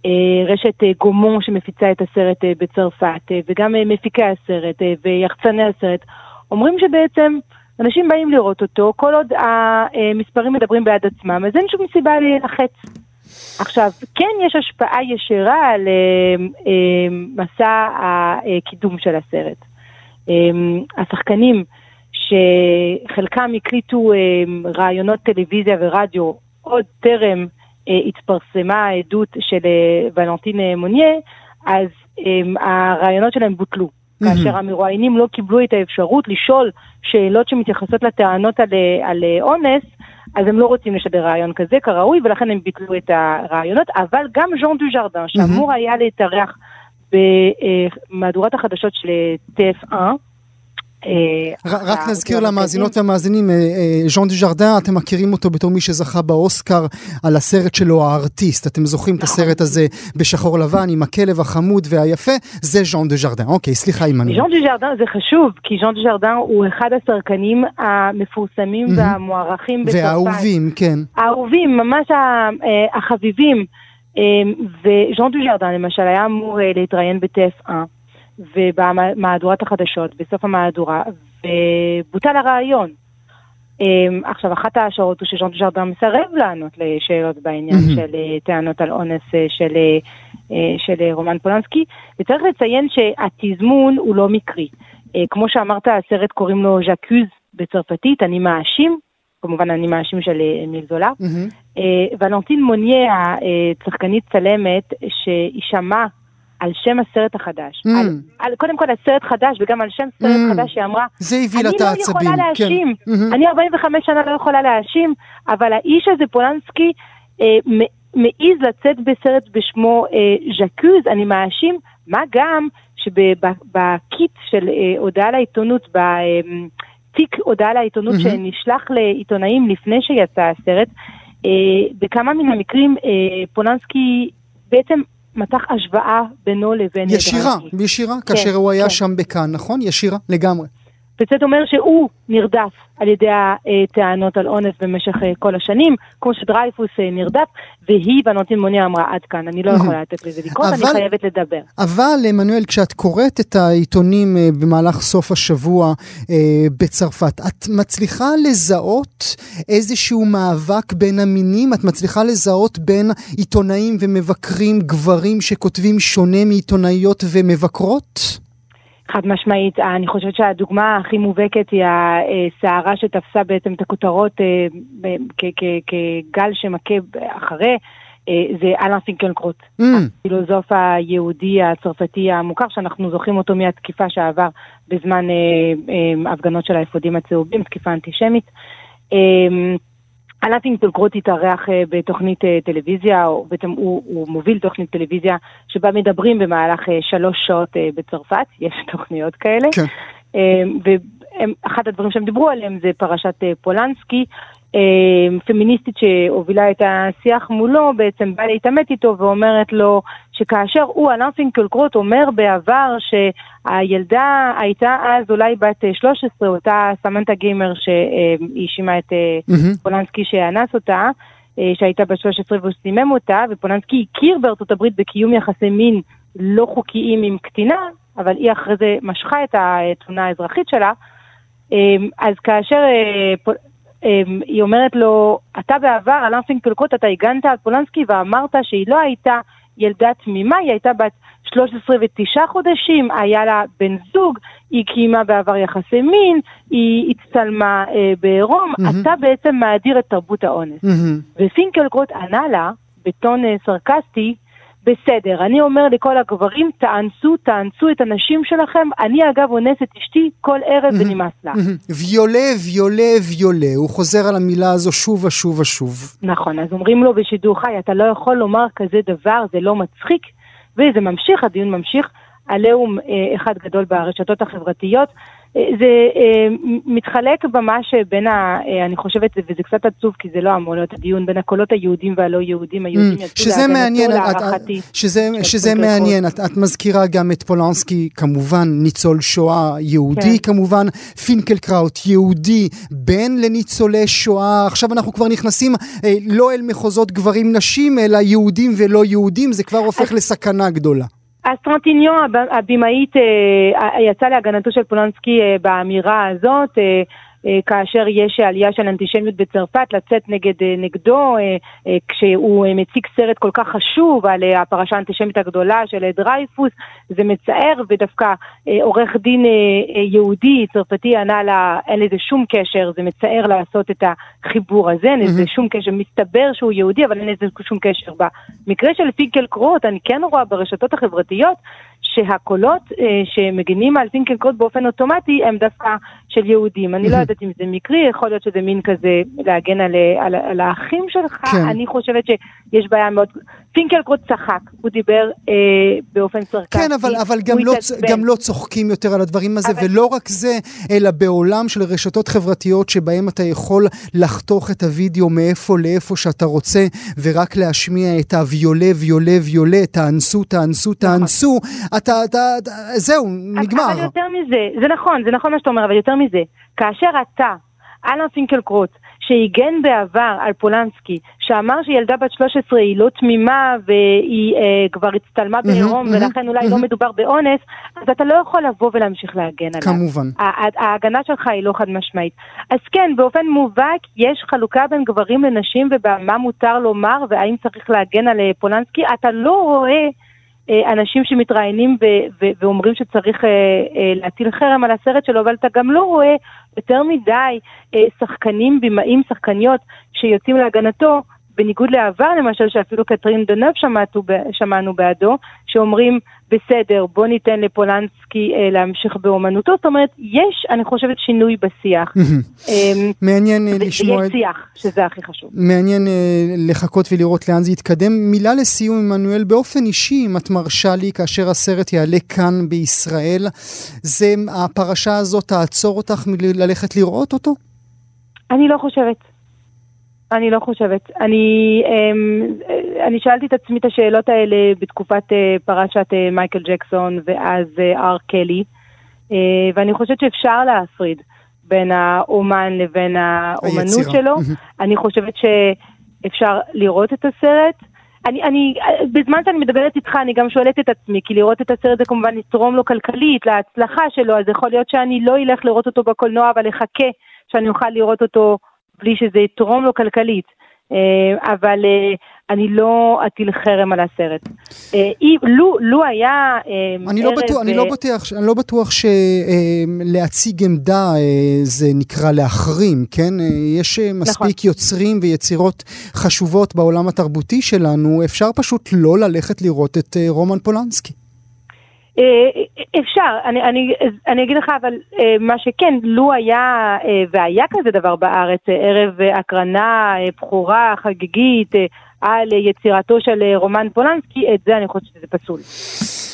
אה, רשת אה, גומו שמפיצה את הסרט אה, בצרפת, אה, וגם אה, מפיקי הסרט אה, ויחצני הסרט, אומרים שבעצם אנשים באים לראות אותו, כל עוד המספרים מדברים בעד עצמם, אז אין שום סיבה להילחץ. עכשיו, כן יש השפעה ישירה על אה, אה, מסע הקידום של הסרט. אה, השחקנים שחלקם הקליטו ראיונות טלוויזיה ורדיו עוד טרם התפרסמה העדות של ולנטין מוניה, אז הראיונות שלהם בוטלו. כאשר המרואיינים לא קיבלו את האפשרות לשאול שאלות שמתייחסות לטענות על, אה, על אה, אונס, אז הם לא רוצים לשדר רעיון כזה כראוי, ולכן הם ביטלו את הרעיונות, אבל גם ז'אן דו ז'רדן, שאמור היה להתארח במהדורת החדשות של TF1, אה, ר- רק אתה נזכיר למאזינות והמאזינים, אה, אה, ז'אן דוז'רדן, אתם מכירים אותו בתור מי שזכה באוסקר על הסרט שלו, הארטיסט. אתם זוכרים את הסרט הזה בשחור לבן עם הכלב החמוד והיפה? זה ז'אן דוז'רדן. אוקיי, סליחה עמנואל. ז'אן דוז'רדן זה חשוב, כי ז'אן דוז'רדן הוא אחד השחקנים המפורסמים והמוערכים בצרפת. והאהובים, כן. האהובים, ממש אה, החביבים. אה, וז'אן דו ז'רדן למשל היה אמור אה, להתראיין ב-TF1 ובמהדורת החדשות, בסוף המהדורה, ובוטל הרעיון. אה, עכשיו, אחת ההשערות הוא שז'אן דו ז'רדן מסרב לענות לשאלות בעניין. של אה, טענות על אונס אה, של, אה, של רומן פולנסקי, וצריך לציין שהתזמון הוא לא מקרי. כמו שאמרת, הסרט קוראים לו ז'קוז בצרפתית, אני מאשים, כמובן אני מאשים של אמיל זולה. ולנטין מוניה, הצרכנית צלמת, שהיא שמעה על שם הסרט החדש. Mm. על, על, קודם כל הסרט חדש וגם על שם סרט Mm. חדש, היא אמרה, זה הביא אני לה את לא העצבים. יכולה כן. להאשים, מהמם. אני 45 שנה לא יכולה להאשים, אבל האיש הזה, פולנסקי, אה, מעז לצאת בסרט בשמו אה, ז'קוז, אני מאשים, מה גם שבקיט של אה, הודעה לעיתונות, בתיק הודעה לעיתונות מהמם. שנשלח לעיתונאים לפני שיצא הסרט, אה, בכמה מן המקרים אה, פולנסקי בעצם מתח השוואה בינו לבין... ישירה, דרנסקי. ישירה, כאשר הוא היה כן. שם בכאן, נכון? ישירה, לגמרי. וצאת אומר שהוא נרדף על ידי הטענות על אונס במשך אה, כל השנים, כמו שדרייפוס אה, נרדף, והיא, בנוטין מוני אמרה, עד כאן, אני לא יכולה לתת לזה לקרות, אני חייבת לדבר. אבל, עמנואל, כשאת קוראת את העיתונים אה, במהלך סוף השבוע בצרפת, את מצליחה לזהות איזשהו מאבק בין המינים? את מצליחה לזהות בין עיתונאים ומבקרים גברים שכותבים שונה מעיתונאיות ומבקרות? חד משמעית. אני חושבת שהדוגמה הכי מובהקת היא הסערה שתפסה בעצם את הכותרות אה, כגל שמכה אחרי. אה, זה אלן פינקלקרוט, mm. הפילוסוף היהודי הצרפתי המוכר, שאנחנו זוכרים אותו מהתקיפה שעבר בזמן אה, הפגנות של האפודים הצהובים, תקיפה אנטישמית. אלן פינקלקראוט התארח אה, בתוכנית אה, טלוויזיה, או בעצם הוא, הוא מוביל תוכנית טלוויזיה שבה מדברים במהלך אה, שלוש שעות בצרפת, יש תוכניות כאלה. כן. ואחד הדברים שהם דיברו עליהם זה פרשת פולנסקי, פמיניסטית שהובילה את השיח מולו, בעצם באה להתעמת איתו ואומרת לו שכאשר הוא, אלן פינקלקרוט, אומר בעבר שהילדה הייתה אז אולי בת 13, אותה סמנטה גיימר שהאשימה את mm-hmm. פולנסקי שאנס אותה, אה, שהייתה בת 13 והוא סימם אותה, ופולנסקי הכיר בארצות הברית בקיום יחסי מין לא חוקיים עם קטינה, אבל היא אחרי זה משכה את התלונה האזרחית שלה. אה, אז כאשר היא אומרת לו, אתה בעבר, אלן פינקלקרוט, אתה הגנת על פולנסקי ואמרת שהיא לא הייתה ילדה תמימה, היא הייתה בת 13 ותשעה חודשים, היה לה בן זוג, היא קיימה בעבר יחסי מין, היא הצטלמה אה, בעירום, mm-hmm. אתה בעצם מאדיר את תרבות האונס. Mm-hmm. ופינקלקרוט ענה לה, בטון אה, סרקסטי, בסדר, אני אומר לכל הגברים, תאנסו, תאנסו את הנשים שלכם. אני אגב אונס את אשתי כל ערב ונמאס לה. ויולה, ויולה, ויולה. הוא חוזר על המילה הזו שוב ושוב ושוב. נכון, אז אומרים לו בשידור חי, אתה לא יכול לומר כזה דבר, זה לא מצחיק. וזה ממשיך, הדיון ממשיך. עליהום אה, אחד גדול ברשתות החברתיות. זה אה, מתחלק ממש בין ה... אה, אני חושבת, וזה קצת עצוב כי זה לא אמור להיות הדיון, בין הקולות היהודים והלא יהודים, היהודים mm, יצאו להגנתו להערכתי. שזה, שזה מעניין, את, את מזכירה גם את פולנסקי, כמובן ניצול שואה יהודי כן. כמובן, פינקלקראוט יהודי, בן לניצולי שואה, עכשיו אנחנו כבר נכנסים אה, לא אל מחוזות גברים נשים, אלא יהודים ולא יהודים, זה כבר הופך. לסכנה גדולה. אז טרנטינו, הבמאי, אה, יצא להגנתו של פולנסקי אה, באמירה הזאת. אה, כאשר יש עלייה של אנטישמיות בצרפת, לצאת נגד, אה, נגדו אה, כשהוא מציג סרט כל כך חשוב על הפרשה האנטישמית הגדולה של דרייפוס, זה מצער, ודווקא עורך דין יהודי, צרפתי, ענה לה, אין לזה שום קשר, זה מצער לעשות את החיבור הזה, אין לזה שום קשר, מסתבר שהוא יהודי, אבל אין לזה שום קשר. במקרה של פינקל קרוט, אני כן רואה ברשתות החברתיות שהקולות שמגינים על פינקלקרוט באופן אוטומטי הם דווקא של יהודים. אני לא יודעת אם זה מקרי, יכול להיות שזה מין כזה להגן על, על, על האחים שלך. כן. אני חושבת שיש בעיה מאוד... פינקלקרוט צחק, הוא דיבר אה, באופן סרקסטי. כן, אבל, אבל גם, לא, גם לא צוחקים יותר על הדברים הזה, אבל... ולא רק זה, אלא בעולם של רשתות חברתיות שבהם אתה יכול לחתוך את הוידאו מאיפה לאיפה שאתה רוצה, ורק להשמיע את הוויולה, ויולה, ויולה, תאנסו, תאנסו, נכון. תאנסו, אתה, אתה, אתה, זהו, נגמר. אבל יותר מזה, זה נכון, זה נכון מה שאתה אומר, אבל יותר מזה, כאשר אתה, אלן פינקלקרוט, שהגן בעבר על פולנסקי, שאמר שילדה בת 13 היא לא תמימה והיא אה, כבר הצטלמה בעירום mm-hmm, ולכן mm-hmm, אולי mm-hmm. לא מדובר באונס, אז אתה לא יכול לבוא ולהמשיך להגן עליו. כמובן. ההגנה שלך היא לא חד משמעית. אז כן, באופן מובהק יש חלוקה בין גברים לנשים ובמה מותר לומר והאם צריך להגן על אה, פולנסקי. אתה לא רואה... אה, אנשים שמתראיינים ואומרים שצריך אה, אה, להטיל חרם על הסרט שלו, אבל אתה גם לא רואה יותר מדי שחקנים, במאים, שחקניות שיוצאים להגנתו, בניגוד לעבר למשל, שאפילו קטרין דונב שמענו בעדו, שאומרים, בסדר, בוא ניתן לפולנסקי אה, להמשיך באומנותו. זאת אומרת, יש, אני חושבת, שינוי בשיח. אמ, מעניין אה, לשמוע... ויש שיח, שזה הכי חשוב. מעניין אה, לחכות ולראות לאן זה יתקדם. מילה לסיום, עמנואל, באופן אישי, אם את מרשה לי, כאשר הסרט יעלה כאן בישראל, זה, הפרשה הזאת תעצור אותך מללכת לראות אותו? אני לא חושבת. אני לא חושבת. אני, אמ, אני שאלתי את עצמי את השאלות האלה בתקופת אה, פרשת אה, מייקל ג'קסון ואז אה, אר קלי, ואני חושבת שאפשר להפריד בין האומן לבין האומנות היצירה. שלו. אני חושבת שאפשר לראות את הסרט. אני, אני, בזמן שאני מדברת איתך, אני גם שואלת את עצמי, כי לראות את הסרט זה כמובן יתרום לו כלכלית, להצלחה שלו, אז יכול להיות שאני לא אלך לראות אותו בקולנוע, אבל אחכה שאני אוכל לראות אותו בלי שזה יתרום לו כלכלית. אה, אבל אה, אני לא אטיל חרם על הסרט. אה, לו, לו היה אה, אני לא בטוח, אני לא בטוח, אני לא בטוח שלהציג עמדה זה נקרא להחרים, כן? יש אה, מספיק יוצרים ויצירות חשובות בעולם התרבותי שלנו, אפשר פשוט לא ללכת לראות את רומן פולנסקי. אה, אפשר, אני, אני, אני אגיד לך, אבל אה, מה שכן, לו היה, אה, והיה כזה דבר בארץ, ערב הקרנה, בכורה, חגיגית, על יצירתו של אה, רומן פולנסקי, את זה אני חושבת שזה פסול.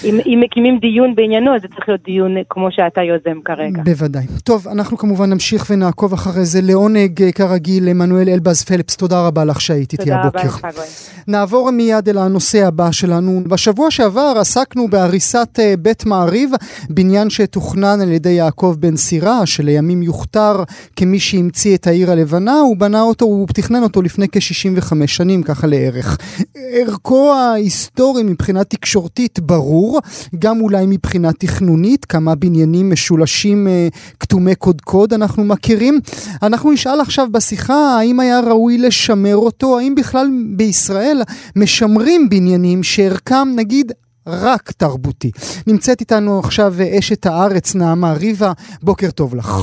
אם, אם מקימים דיון בעניינו, אז זה צריך להיות דיון אה, כמו שאתה יוזם כרגע. בוודאי. טוב, אנחנו כמובן נמשיך ונעקוב אחרי זה. לעונג, אה, כרגיל, עמנואל אלבז פלפס, תודה רבה לך שהיית איתי תודה רבה הבוקר. לך, גואל. נעבור מיד אל הנושא הבא שלנו. בשבוע שעבר עסקנו בהריסת בית מעריב, בניין שתוכנן על ידי יעקב בן סירה, שלימים יוכתר כמי שהמציא את העיר הלבנה, הוא בנה אותו, הוא תכנן אותו לפני כ-65 שנים, ככה לערך. ערכו ההיסטורי מבחינה תקשורתית ברור, גם אולי מבחינה תכנונית, כמה בניינים משולשים אה, כתומי קודקוד אנחנו מכירים. אנחנו נשאל עכשיו בשיחה האם היה ראוי לשמר אותו, האם בכלל בישראל משמרים בניינים שערכם נגיד רק תרבותי. נמצאת איתנו עכשיו אשת הארץ נעמה ריבה, בוקר טוב לך.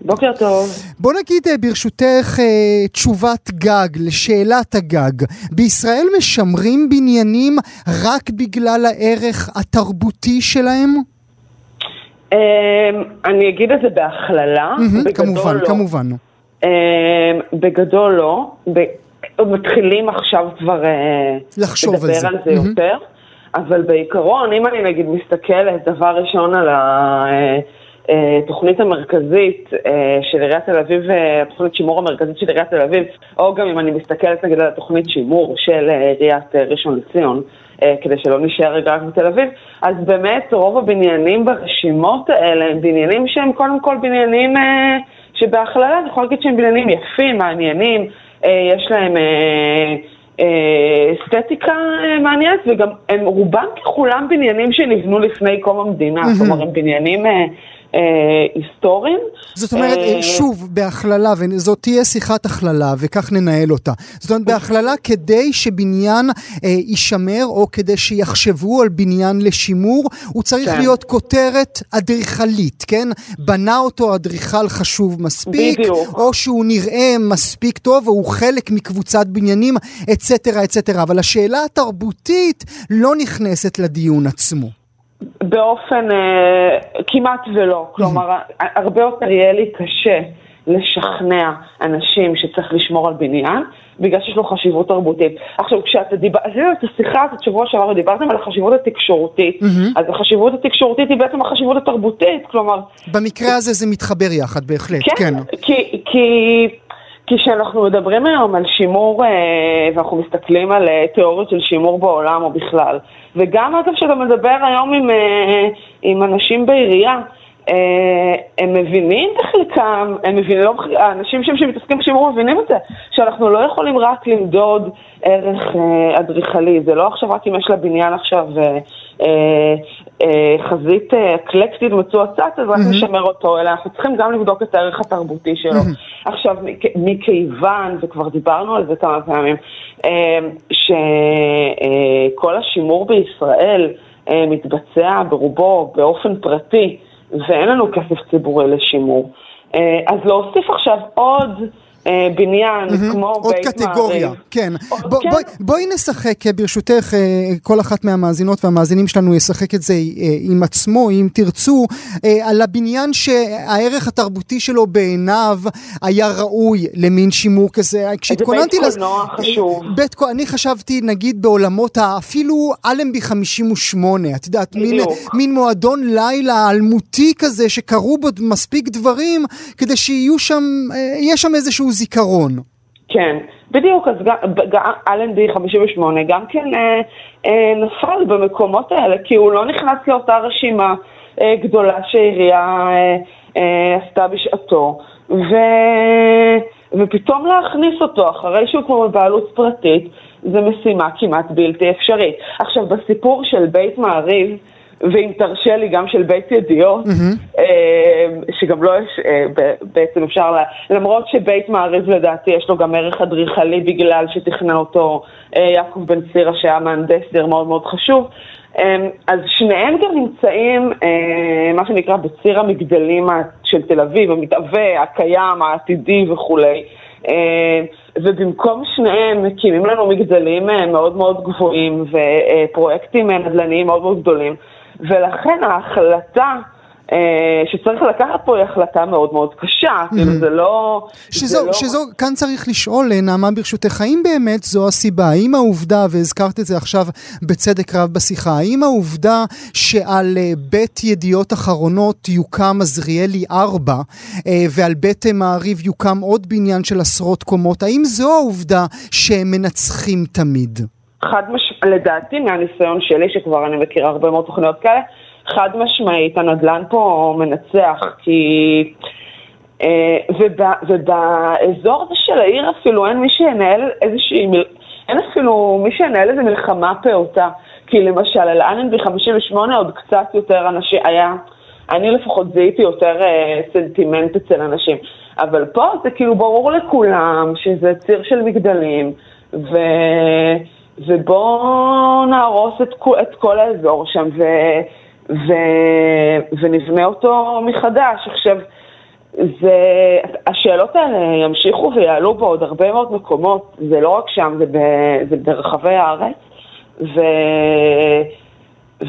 בוקר טוב. בוא נגיד אה, ברשותך אה, תשובת גג לשאלת הגג. בישראל משמרים בניינים רק בגלל הערך התרבותי שלהם? אמ, אני אגיד את זה בהכללה, כמובן, לא. כמובן. אמ, בגדול לא. מתחילים עכשיו כבר אה, לחשוב על זה. לדבר על זה מהמם. יותר, אבל בעיקרון, אם אני נגיד מסתכלת דבר ראשון על התוכנית המרכזית אה, של עיריית תל אביב, אה, התוכנית שימור המרכזית של עיריית תל אביב, או גם אם אני מסתכלת נגיד על התוכנית שימור של אה, עיריית אה, ראשון לציון, אה, כדי שלא נשאר רגע רק בתל אביב, אז באמת רוב הבניינים ברשימות האלה הם בניינים שהם קודם כל בניינים אה, שבהכללה אני יכולה להגיד שהם בניינים יפים, מעניינים, אה, יש להם אה, אה, אסתטיקה אה, מעניינת, וגם הם רובם ככולם בניינים שנבנו לפני קום המדינה. כלומר הם בניינים אה, היסטוריים. זאת אומרת, אה, שוב, בהכללה, וזאת תהיה שיחת הכללה, וכך ננהל אותה. זאת אומרת, בהכללה כדי שבניין אה, יישמר, או כדי שיחשבו על בניין לשימור, הוא צריך כן. להיות כותרת אדריכלית, כן? בנה אותו אדריכל חשוב מספיק, בדיוק. או שהוא נראה מספיק טוב, או הוא חלק מקבוצת בניינים, אצטרה, אצטרה. אבל השאלה התרבותית לא נכנסת לדיון עצמו. באופן אה, כמעט ולא. כלומר, הרבה יותר יהיה לי קשה לשכנע אנשים שצריך לשמור על בניין, בגלל שיש לו חשיבות תרבותית. עכשיו, כשאתה דיבר, עשינו את השיחה הזאת שבוע שעבר ודיברתם על החשיבות התקשורתית, מהמם. אז החשיבות התקשורתית היא בעצם החשיבות התרבותית, כלומר, במקרה הזה זה מתחבר יחד, בהחלט, כן. כן, כי, כי, כשאנחנו מדברים היום על שימור, אה, ואנחנו מסתכלים על אה, תיאוריות של שימור בעולם או בכלל, וגם אגב כשאתה מדבר היום עם, אה, עם אנשים בעירייה, הם מבינים בחלקם, הם מבינים, לא, האנשים שמתעסקים בשימור מבינים את זה, שאנחנו לא יכולים רק למדוד ערך אדריכלי, זה לא עכשיו רק אם יש לבניין עכשיו חזית אה, אקלקטית מצועצעת, אז רק. נשמר אותו, אלא אנחנו צריכים גם לבדוק את הערך התרבותי שלו. עכשיו, מכ- מכיוון, וכבר דיברנו על זה כמה פעמים, אה, שכל השימור בישראל אה, מתבצע ברובו באופן פרטי, ואין לנו כסף ציבורי לשימור. אה, אז להוסיף עכשיו עוד אה, בניין מהמם. כמו עוד בית קטגוריה, מעריב. כן. בוא- כן. בואי- בואי נשחק, אה, ברשותך, אה, כל אחת מהמאזינות והמאזינים שלנו ישחק את זה אה, עם עצמו, אם תרצו, אה, על הבניין שהערך התרבותי שלו בעיניו היה ראוי למין שימור כזה. כשהתכוננתי בית לזה... קולנוע חשוב. בית קולנוע, אני חשבתי, נגיד, בעולמות. אפילו אלנבי 58, את יודעת, מין. מין מועדון לילה אלמותי כזה, שקרו בו מספיק דברים, כדי שיהיו שם, אה, יש שם איזשהו זיכרון. כן, בדיוק, אז אלנבי 58 גם כן אה, אה, נפל במקומות האלה, כי הוא לא נכנס לאותה רשימה אה, גדולה שהעירייה אה, אה, עשתה בשעתו, ו... ופתאום להכניס אותו אחרי שהוא כבר בבעלות פרטית, זה משימה כמעט בלתי אפשרית. עכשיו, בסיפור של בית מעריב, ואם תרשה לי, גם של בית ידיעות, mm-hmm. שגם לא יש, אה, בעצם אפשר, לה, למרות שבית מעריב לדעתי יש לו גם ערך אדריכלי בגלל שתכנן אותו אה, יעקב בן סירה שהיה מהנדס עיר מאוד מאוד חשוב, אז שניהם גם נמצאים, מה שנקרא, בציר המגדלים של תל אביב, המתהווה, הקיים, העתידי וכולי. ובמקום שניהם מקימים לנו מגדלים מאוד מאוד גבוהים ופרויקטים נדל"ניים מאוד מאוד גדולים. ולכן ההחלטה... אה, שצריך לקחת פה היא החלטה מאוד מאוד קשה, כאילו זה לא... שזו, לא... שזו, כאן צריך לשאול, אה, נעמה ברשותך, האם באמת זו הסיבה? האם העובדה, והזכרת את זה עכשיו בצדק רב בשיחה, האם העובדה שעל אה, בית ידיעות אחרונות יוקם עזריאלי 4 ועל בית מעריב יוקם עוד בניין של עשרות קומות, האם זו העובדה שהם מנצחים תמיד? חד משמעית, לדעתי מהניסיון שלי, שכבר אני מכירה הרבה מאוד תוכניות כאלה, חד משמעית הנדל"ן פה מנצח, כי... אה, ובא, ובאזור הזה של העיר אפילו אין מי שינהל איזושהי, אין אפילו מי שינהל איזו מלחמה פעוטה. כי למשל, על אלנבי 58 עוד קצת יותר אנשים, היה, אני לפחות זיהיתי יותר אה, סנטימנט אצל אנשים. אבל פה זה כאילו ברור לכולם שזה ציר של מגדלים, ו... ובואו נהרוס את, את כל האזור שם ו, ו, ונבנה אותו מחדש. עכשיו, זה, השאלות האלה ימשיכו ויעלו בעוד הרבה מאוד מקומות, זה לא רק שם, זה, ב, זה ברחבי הארץ, ו,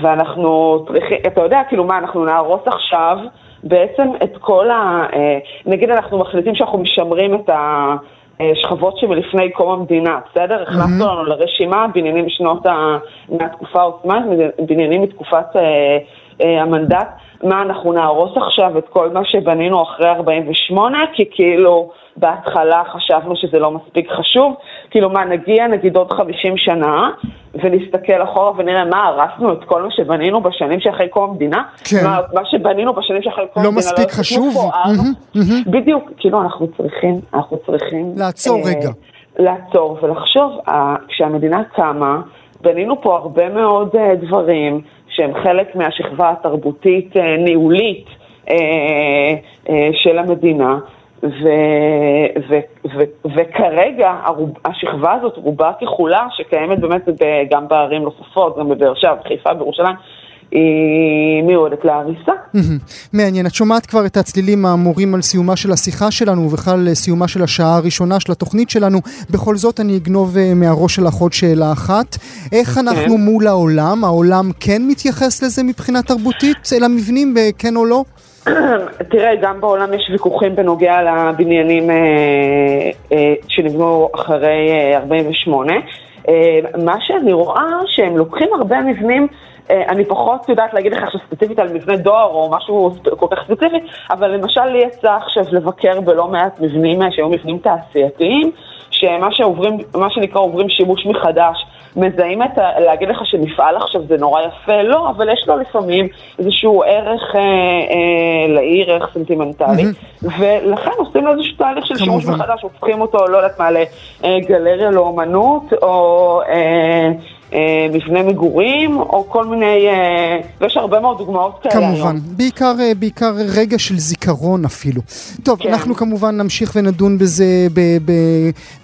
ואנחנו צריכים, אתה יודע, כאילו מה, אנחנו נהרוס עכשיו בעצם את כל ה... אה, נגיד אנחנו מחליטים שאנחנו משמרים את ה... אה, שכבות שמלפני קום המדינה, בסדר? Mm-hmm. הכנסנו לנו לרשימה בניינים משנות ה... מהתקופה העות'מאנית, בניינים מתקופת אה, אה, המנדט. מה, אנחנו נהרוס עכשיו את כל מה שבנינו אחרי 48? כי כאילו בהתחלה חשבנו שזה לא מספיק חשוב. כאילו מה, נגיע נגיד עוד 50 שנה ונסתכל אחורה ונראה מה, הרסנו את כל מה שבנינו בשנים שאחרי קום המדינה? כן. מה, מה שבנינו בשנים שאחרי קום לא המדינה מספיק לא חשוב? mm-hmm, mm-hmm. בדיוק, כאילו אנחנו צריכים, אנחנו צריכים... לעצור אה, רגע. לעצור ולחשוב, אה, כשהמדינה קמה, בנינו פה הרבה מאוד אה, דברים. שהם חלק מהשכבה התרבותית-ניהולית אה, אה, אה, של המדינה, ו, ו, ו, וכרגע הרוב, השכבה הזאת, רובה ככולה, שקיימת באמת גם בערים נוספות, גם בבאר שבע, בחיפה, בירושלים, היא מיועדת להריסה. מעניין, את שומעת כבר את הצלילים האמורים על סיומה של השיחה שלנו ובכלל סיומה של השעה הראשונה של התוכנית שלנו. בכל זאת אני אגנוב אה, מהראש שלך עוד שאלה אחת. איך כן. אנחנו מול העולם? העולם כן מתייחס לזה מבחינה תרבותית, אל המבנים, כן או לא? תראה, גם בעולם יש ויכוחים בנוגע לבניינים אה, אה, שנבנו אחרי אה, 48. אה, מה שאני רואה, שהם לוקחים הרבה מבנים אני פחות יודעת להגיד לך עכשיו ספציפית על מבנה דואר או משהו כל כך ספציפי, אבל למשל לי יצא עכשיו לבקר בלא מעט מבנים שהיו מבנים תעשייתיים, שמה שעוברים, מה שנקרא עוברים שימוש מחדש. מזהים את ה... להגיד לך שמפעל עכשיו זה נורא יפה, לא, אבל יש לו לפעמים איזשהו ערך אה, אה, לעיר, ערך סנטימנטלי, mm-hmm. ולכן עושים לו איזשהו תהליך של שימוש מחדש, הופכים אותו, לא יודעת מה, לגלריה לאומנות, או... אה, אה, מבנה מגורים, או כל מיני, אה, ויש הרבה מאוד דוגמאות כאלה כמובן, היום. בעיקר, אה, בעיקר רגע של זיכרון אפילו. טוב, כן. אנחנו כמובן נמשיך ונדון בזה ב, ב,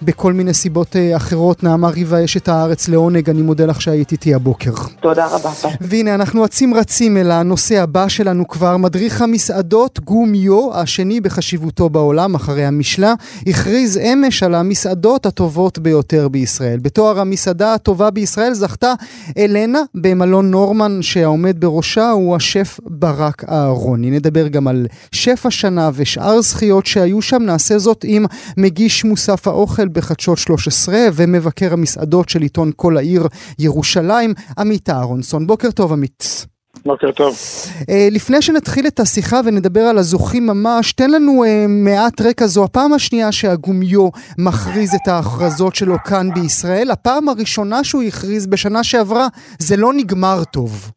בכל מיני סיבות אחרות. נעמה ריבה, אשת הארץ לעונג, אני מודה לך שהיית איתי הבוקר. תודה רבה. והנה, אנחנו אצים רצים אל הנושא הבא שלנו כבר. מדריך המסעדות גומיו, השני בחשיבותו בעולם, אחרי המשלה, הכריז אמש על המסעדות הטובות ביותר בישראל. בתואר המסעדה הטובה בישראל זכתה אלנה במלון נורמן שהעומד בראשה הוא השף ברק אהרוני. נדבר גם על שף השנה ושאר זכיות שהיו שם, נעשה זאת עם מגיש מוסף האוכל בחדשות 13 ומבקר המסעדות של עיתון כל העיר ירושלים, עמית אהרונסון. בוקר טוב עמית. בוקר טוב. Uh, לפני שנתחיל את השיחה ונדבר על הזוכים ממש, תן לנו uh, מעט רקע. זו הפעם השנייה שהגומיו מכריז את ההכרזות שלו כאן בישראל. הפעם הראשונה שהוא הכריז בשנה שעברה, זה לא נגמר טוב.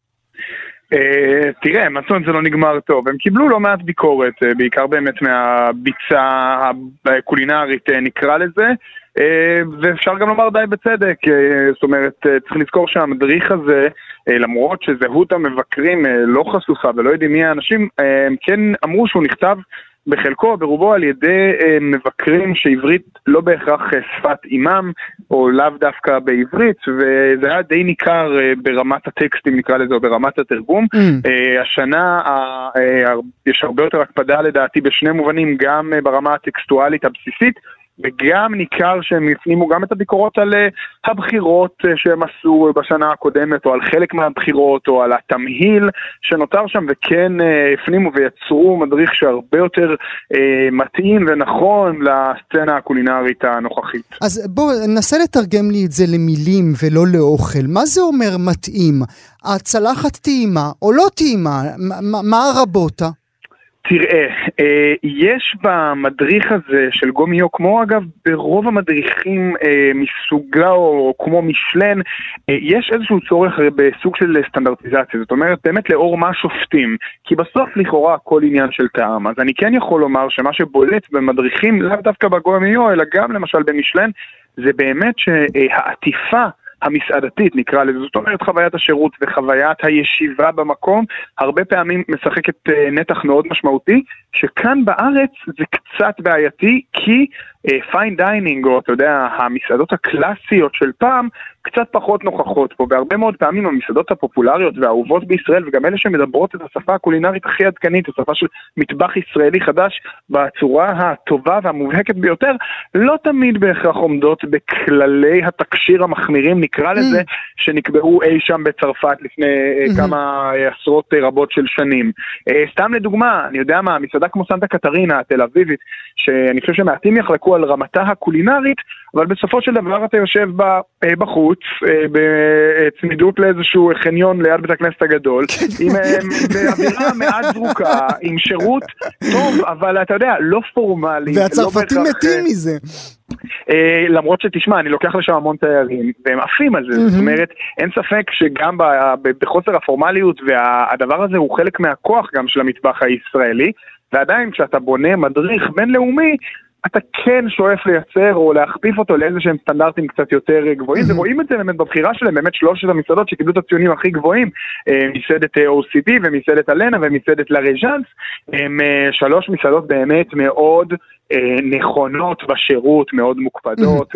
אה, תראה, מצון זה לא נגמר טוב. הם קיבלו לא מעט ביקורת, אה, בעיקר באמת מהביצה הקולינרית נקרא לזה, ואפשר גם לומר די בצדק. זאת אומרת, צריך לזכור שהמדריך הזה, למרות שזהות המבקרים לא חשופה ולא יודעים מי האנשים, הם כן אמרו שהוא נכתב בחלקו, ברובו על ידי אה, מבקרים שעברית לא בהכרח אה, שפת אימם, או לאו דווקא בעברית, וזה היה די ניכר אה, ברמת הטקסטים נקרא לזה, או ברמת התרגום. Mm. אה, השנה אה, אה, יש הרבה יותר הקפדה לדעתי בשני מובנים, גם אה, ברמה הטקסטואלית הבסיסית, וגם ניכר שהם הפנימו גם את הביקורות על אה, הבחירות אה, שהם עשו בשנה הקודמת, או על חלק מהבחירות, או על התמהיל שנותר שם, וכן אה, הפנימו ויצרו מדריך שהרבה יותר מתאים ונכון לסצנה הקולינרית הנוכחית. אז בוא, ננסה לתרגם לי את זה למילים ולא לאוכל. מה זה אומר מתאים? הצלחת טעימה או לא טעימה? מה הרבותה? תראה, אה, יש במדריך הזה של גומיו, כמו אגב ברוב המדריכים אה, מסוגה או כמו משלן, אה, יש איזשהו צורך בסוג של סטנדרטיזציה, זאת אומרת באמת לאור מה שופטים, כי בסוף לכאורה הכל עניין של טעם, אז אני כן יכול לומר שמה שבולט במדריכים, לאו דווקא בגומיו, אלא גם למשל במשלן, זה באמת שהעטיפה המסעדתית נקרא לזה, זאת אומרת חוויית השירות וחוויית הישיבה במקום, הרבה פעמים משחקת אה, נתח מאוד משמעותי, שכאן בארץ זה קצת בעייתי, כי fine uh, dining, או אתה יודע, המסעדות הקלאסיות של פעם, קצת פחות נוכחות פה, והרבה מאוד פעמים המסעדות הפופולריות והאהובות בישראל, וגם אלה שמדברות את השפה הקולינרית הכי עדכנית, השפה של מטבח ישראלי חדש, בצורה הטובה והמובהקת ביותר, לא תמיד בהכרח עומדות בכללי התקשיר המחמירים, נקרא לזה, mm. שנקבעו אי שם בצרפת לפני mm-hmm. כמה עשרות רבות של שנים. סתם לדוגמה, אני יודע מה, מסעדה כמו סנטה קטרינה התל אביבית, שאני חושב שמעטים יחלקו על רמתה הקולינרית, אבל בסופו של דבר אתה יושב בחוץ, אה, בצמידות לאיזשהו חניון ליד בית הכנסת הגדול, כן. עם אה, אווירה מעט זרוקה, עם שירות טוב, אבל אתה יודע, לא פורמלי. לא והצרפתים לא מתים מזה. Uh, למרות שתשמע, אני לוקח לשם המון תיירים, והם עפים על זה, mm-hmm. זאת אומרת, אין ספק שגם ב, ב, בחוסר הפורמליות, והדבר הזה הוא חלק מהכוח גם של המטבח הישראלי, ועדיין כשאתה בונה מדריך בינלאומי, אתה כן שואף לייצר או להכפיף אותו לאיזה שהם סטנדרטים קצת יותר גבוהים, ורואים את זה באמת בבחירה שלהם, באמת שלושת המסעדות שקיבלו את הציונים הכי גבוהים, אה, מסעדת אה, OCD ומסעדת אלנה ומסעדת לרג'אנס, הם אה, שלוש מסעדות באמת מאוד נכונות בשירות, מאוד מוקפדות,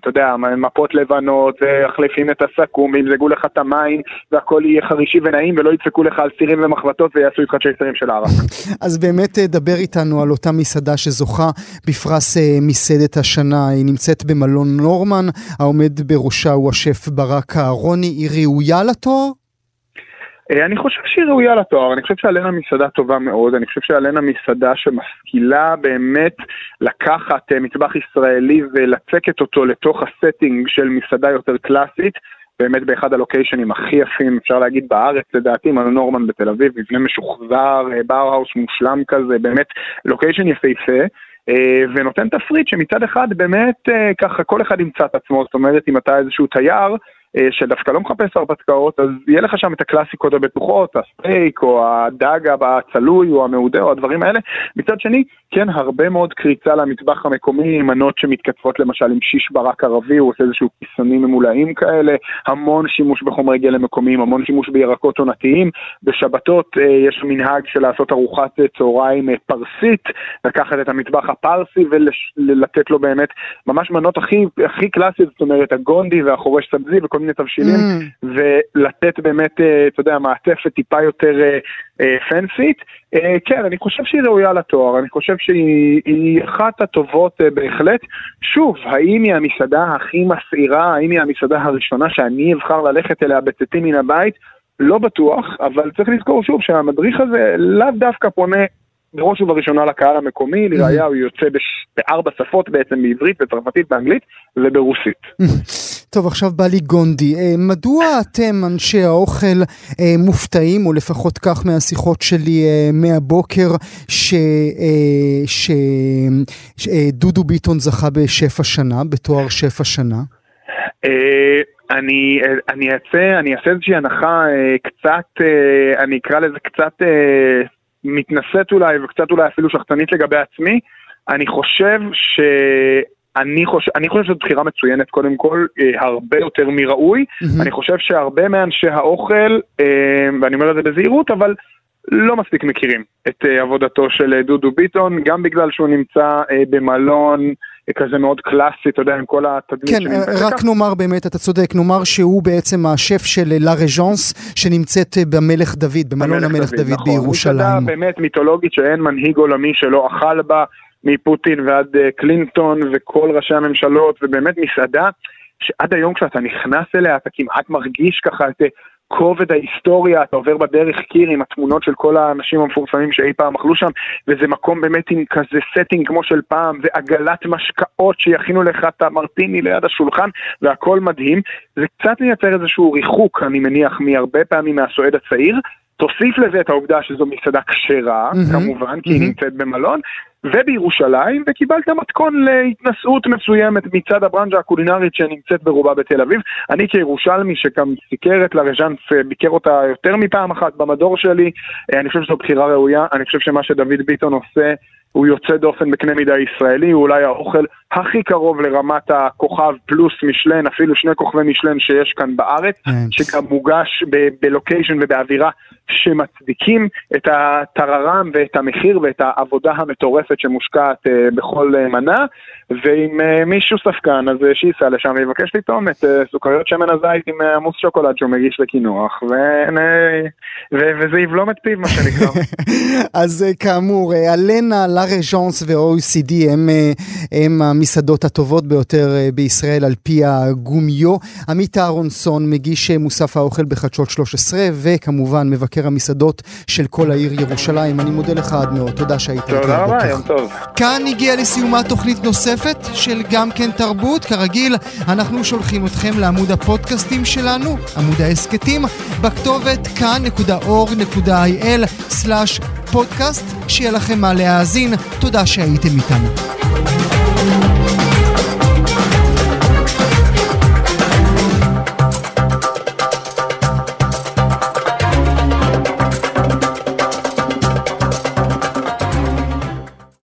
אתה יודע, מפות לבנות, החלפים את הסכו"ם, וימזגו לך את המים, והכל יהיה חרישי ונעים, ולא ידפקו לך על סירים ומחבטות ויעשו איתך צ'ייסרים של ערק. אז באמת דבר איתנו על אותה מסעדה שזוכה בפרס מסעדת השנה, היא נמצאת במלון נורמן, העומד בראשה הוא השף ברק אהרוני, היא ראויה לתואר? אה, אני חושב שהיא ראויה לתואר, אני חושב שאלנה מסעדה טובה מאוד, אני חושב שאלנה מסעדה שמשכילה באמת לקחת אה, מטבח ישראלי ולצקת אותו לתוך ה setting של מסעדה יותר קלאסית, באמת באחד הלוקיישנים הכי יפים, אפשר להגיד בארץ לדעתי, מלון נורמן בתל אביב, מבנה משוחזר, אה, מושלם כזה, באמת לוקיישן יפהפה. ונותן תפריט שמצד אחד באמת ככה כל אחד ימצא את עצמו, זאת אומרת אם אתה איזשהו תייר שדווקא לא מחפש הרפתקאות, אז יהיה לך שם את הקלאסיקות הבטוחות, הסטייק או הדג הצלוי או המעודה או הדברים האלה. מצד שני, כן, הרבה מאוד קריצה למטבח המקומי, מנות שמתכתבות למשל עם שיש ברק ערבי, הוא עושה איזשהו כיסונים ממולאים כאלה, המון שימוש בחומרי גלם מקומיים, המון שימוש בירקות עונתיים. בשבתות אה, יש מנהג של לעשות ארוחת צהריים אה, פרסית, לקחת את המטבח הפרסי ולתת לו באמת ממש מנות הכי, הכי קלאסיות, זאת אומרת הגונדי והחורש סבזי וכל מיני תבשילים, mm. ולתת באמת, אה, אתה יודע, מעטפת טיפה יותר פנסית. אה, אה, כן, אני חושב שהיא ראויה לתואר, אני חושב שהיא אחת הטובות בהחלט. שוב, האם היא המסעדה הכי מסעירה, האם היא המסעדה הראשונה שאני אבחר ללכת אליה בצאתי מן הבית? לא בטוח, אבל צריך לזכור שוב שהמדריך הזה לאו דווקא פונה בראש ובראשונה לקהל המקומי, לראיה הוא יוצא. בארבע שפות בעצם, בעברית, בצרפתית, באנגלית וברוסית. טוב, עכשיו בא לי גונדי. אה, מדוע אתם, אנשי האוכל, אה, מופתעים, או לפחות כך מהשיחות שלי אה, מהבוקר, שדודו ביטון זכה בשף השנה, בתואר שף השנה? אני, אני אעשה, אני אעשה איזושהי הנחה קצת, אני אקרא לזה קצת מתנשאת אולי, וקצת אולי אפילו שחצנית לגבי עצמי. אני חושב ש... אני חושב, אני חושב שזו בחירה מצוינת קודם כל, אה, הרבה יותר מראוי. Mm-hmm. אני חושב שהרבה מאנשי האוכל, אה, ואני אומר את זה בזהירות, אבל לא מספיק מכירים את אה, עבודתו של אה, דודו ביטון, גם בגלל שהוא נמצא אה, במלון כזה מאוד קלאסי, אתה יודע, עם כל התדמית כן, אה, רק נאמר באמת, אתה צודק, נאמר שהוא בעצם השף של לה רג'אנס, שנמצאת אה, במלך דוד, במלון המלך דוד, דוד נכון, בירושלים. מסעדה באמת מיתולוגית שאין מנהיג עולמי שלא אכל בה. מפוטין ועד אה, קלינטון וכל ראשי הממשלות, ובאמת מסעדה שעד היום כשאתה נכנס אליה אתה כמעט מרגיש ככה את אה, כובד ההיסטוריה, אתה עובר בדרך קיר עם התמונות של כל האנשים המפורסמים שאי פעם אכלו שם, וזה מקום באמת עם כזה setting כמו של פעם, ועגלת משקאות שיכינו לך את המרטיני ליד השולחן, והכל מדהים. זה קצת מייצר איזשהו ריחוק, אני מניח, מהרבה פעמים מהסועד הצעיר. תוסיף לזה את העובדה שזו מסעדה כשרה, mm-hmm, כמובן, כי mm-hmm. היא נמצאת במלון, ובירושלים, וקיבלת מתכון להתנשאות מסוימת מצד הברנז'ה הקולינרית שנמצאת ברובה בתל אביב. אני כירושלמי שגם סיקר את לרז'אנס, ביקר אותה יותר מפעם אחת במדור שלי, אני חושב שזו בחירה ראויה, אני חושב שמה שדוד ביטון עושה הוא יוצא דופן בקנה מידה ישראלי, הוא אולי האוכל הכי קרוב לרמת הכוכב פלוס משלן, אפילו שני כוכבי משלן שיש כאן בארץ, כן. שגם מוגש בלוקיישן ובאווירה שמצדיקים את הטררם ואת המחיר ואת העבודה המטורפת שמושקעת uh, בכל uh, מנה, ואם uh, מישהו ספקן אז שייסע לשם ויבקש לטעום את סוכריות שמן הזית עם עמוס שוקולד שהוא מגיש לקינוח, ו... ו- וזה יבלום את פיו מה שנקרא. אז כאמור, אלנה, לה רג'אנס ו-OECD הם, הם המסעדות הטובות ביותר בישראל על פי הגומיו. עמית אהרונסון מגיש מוסף האוכל בחדשות 13 וכמובן מבקר מבקר המסעדות של כל העיר ירושלים. אני מודה לך עד מאוד, תודה שהיית איתי תודה רבה, יום טוב. כאן הגיעה לסיומה תוכנית נוספת של גם כן תרבות. כרגיל, אנחנו שולחים אתכם לעמוד הפודקאסטים שלנו, עמוד ההסכתים, בכתובת כאן.org.il/פודקאסט, שיהיה לכם מה להאזין. תודה שהייתם איתנו.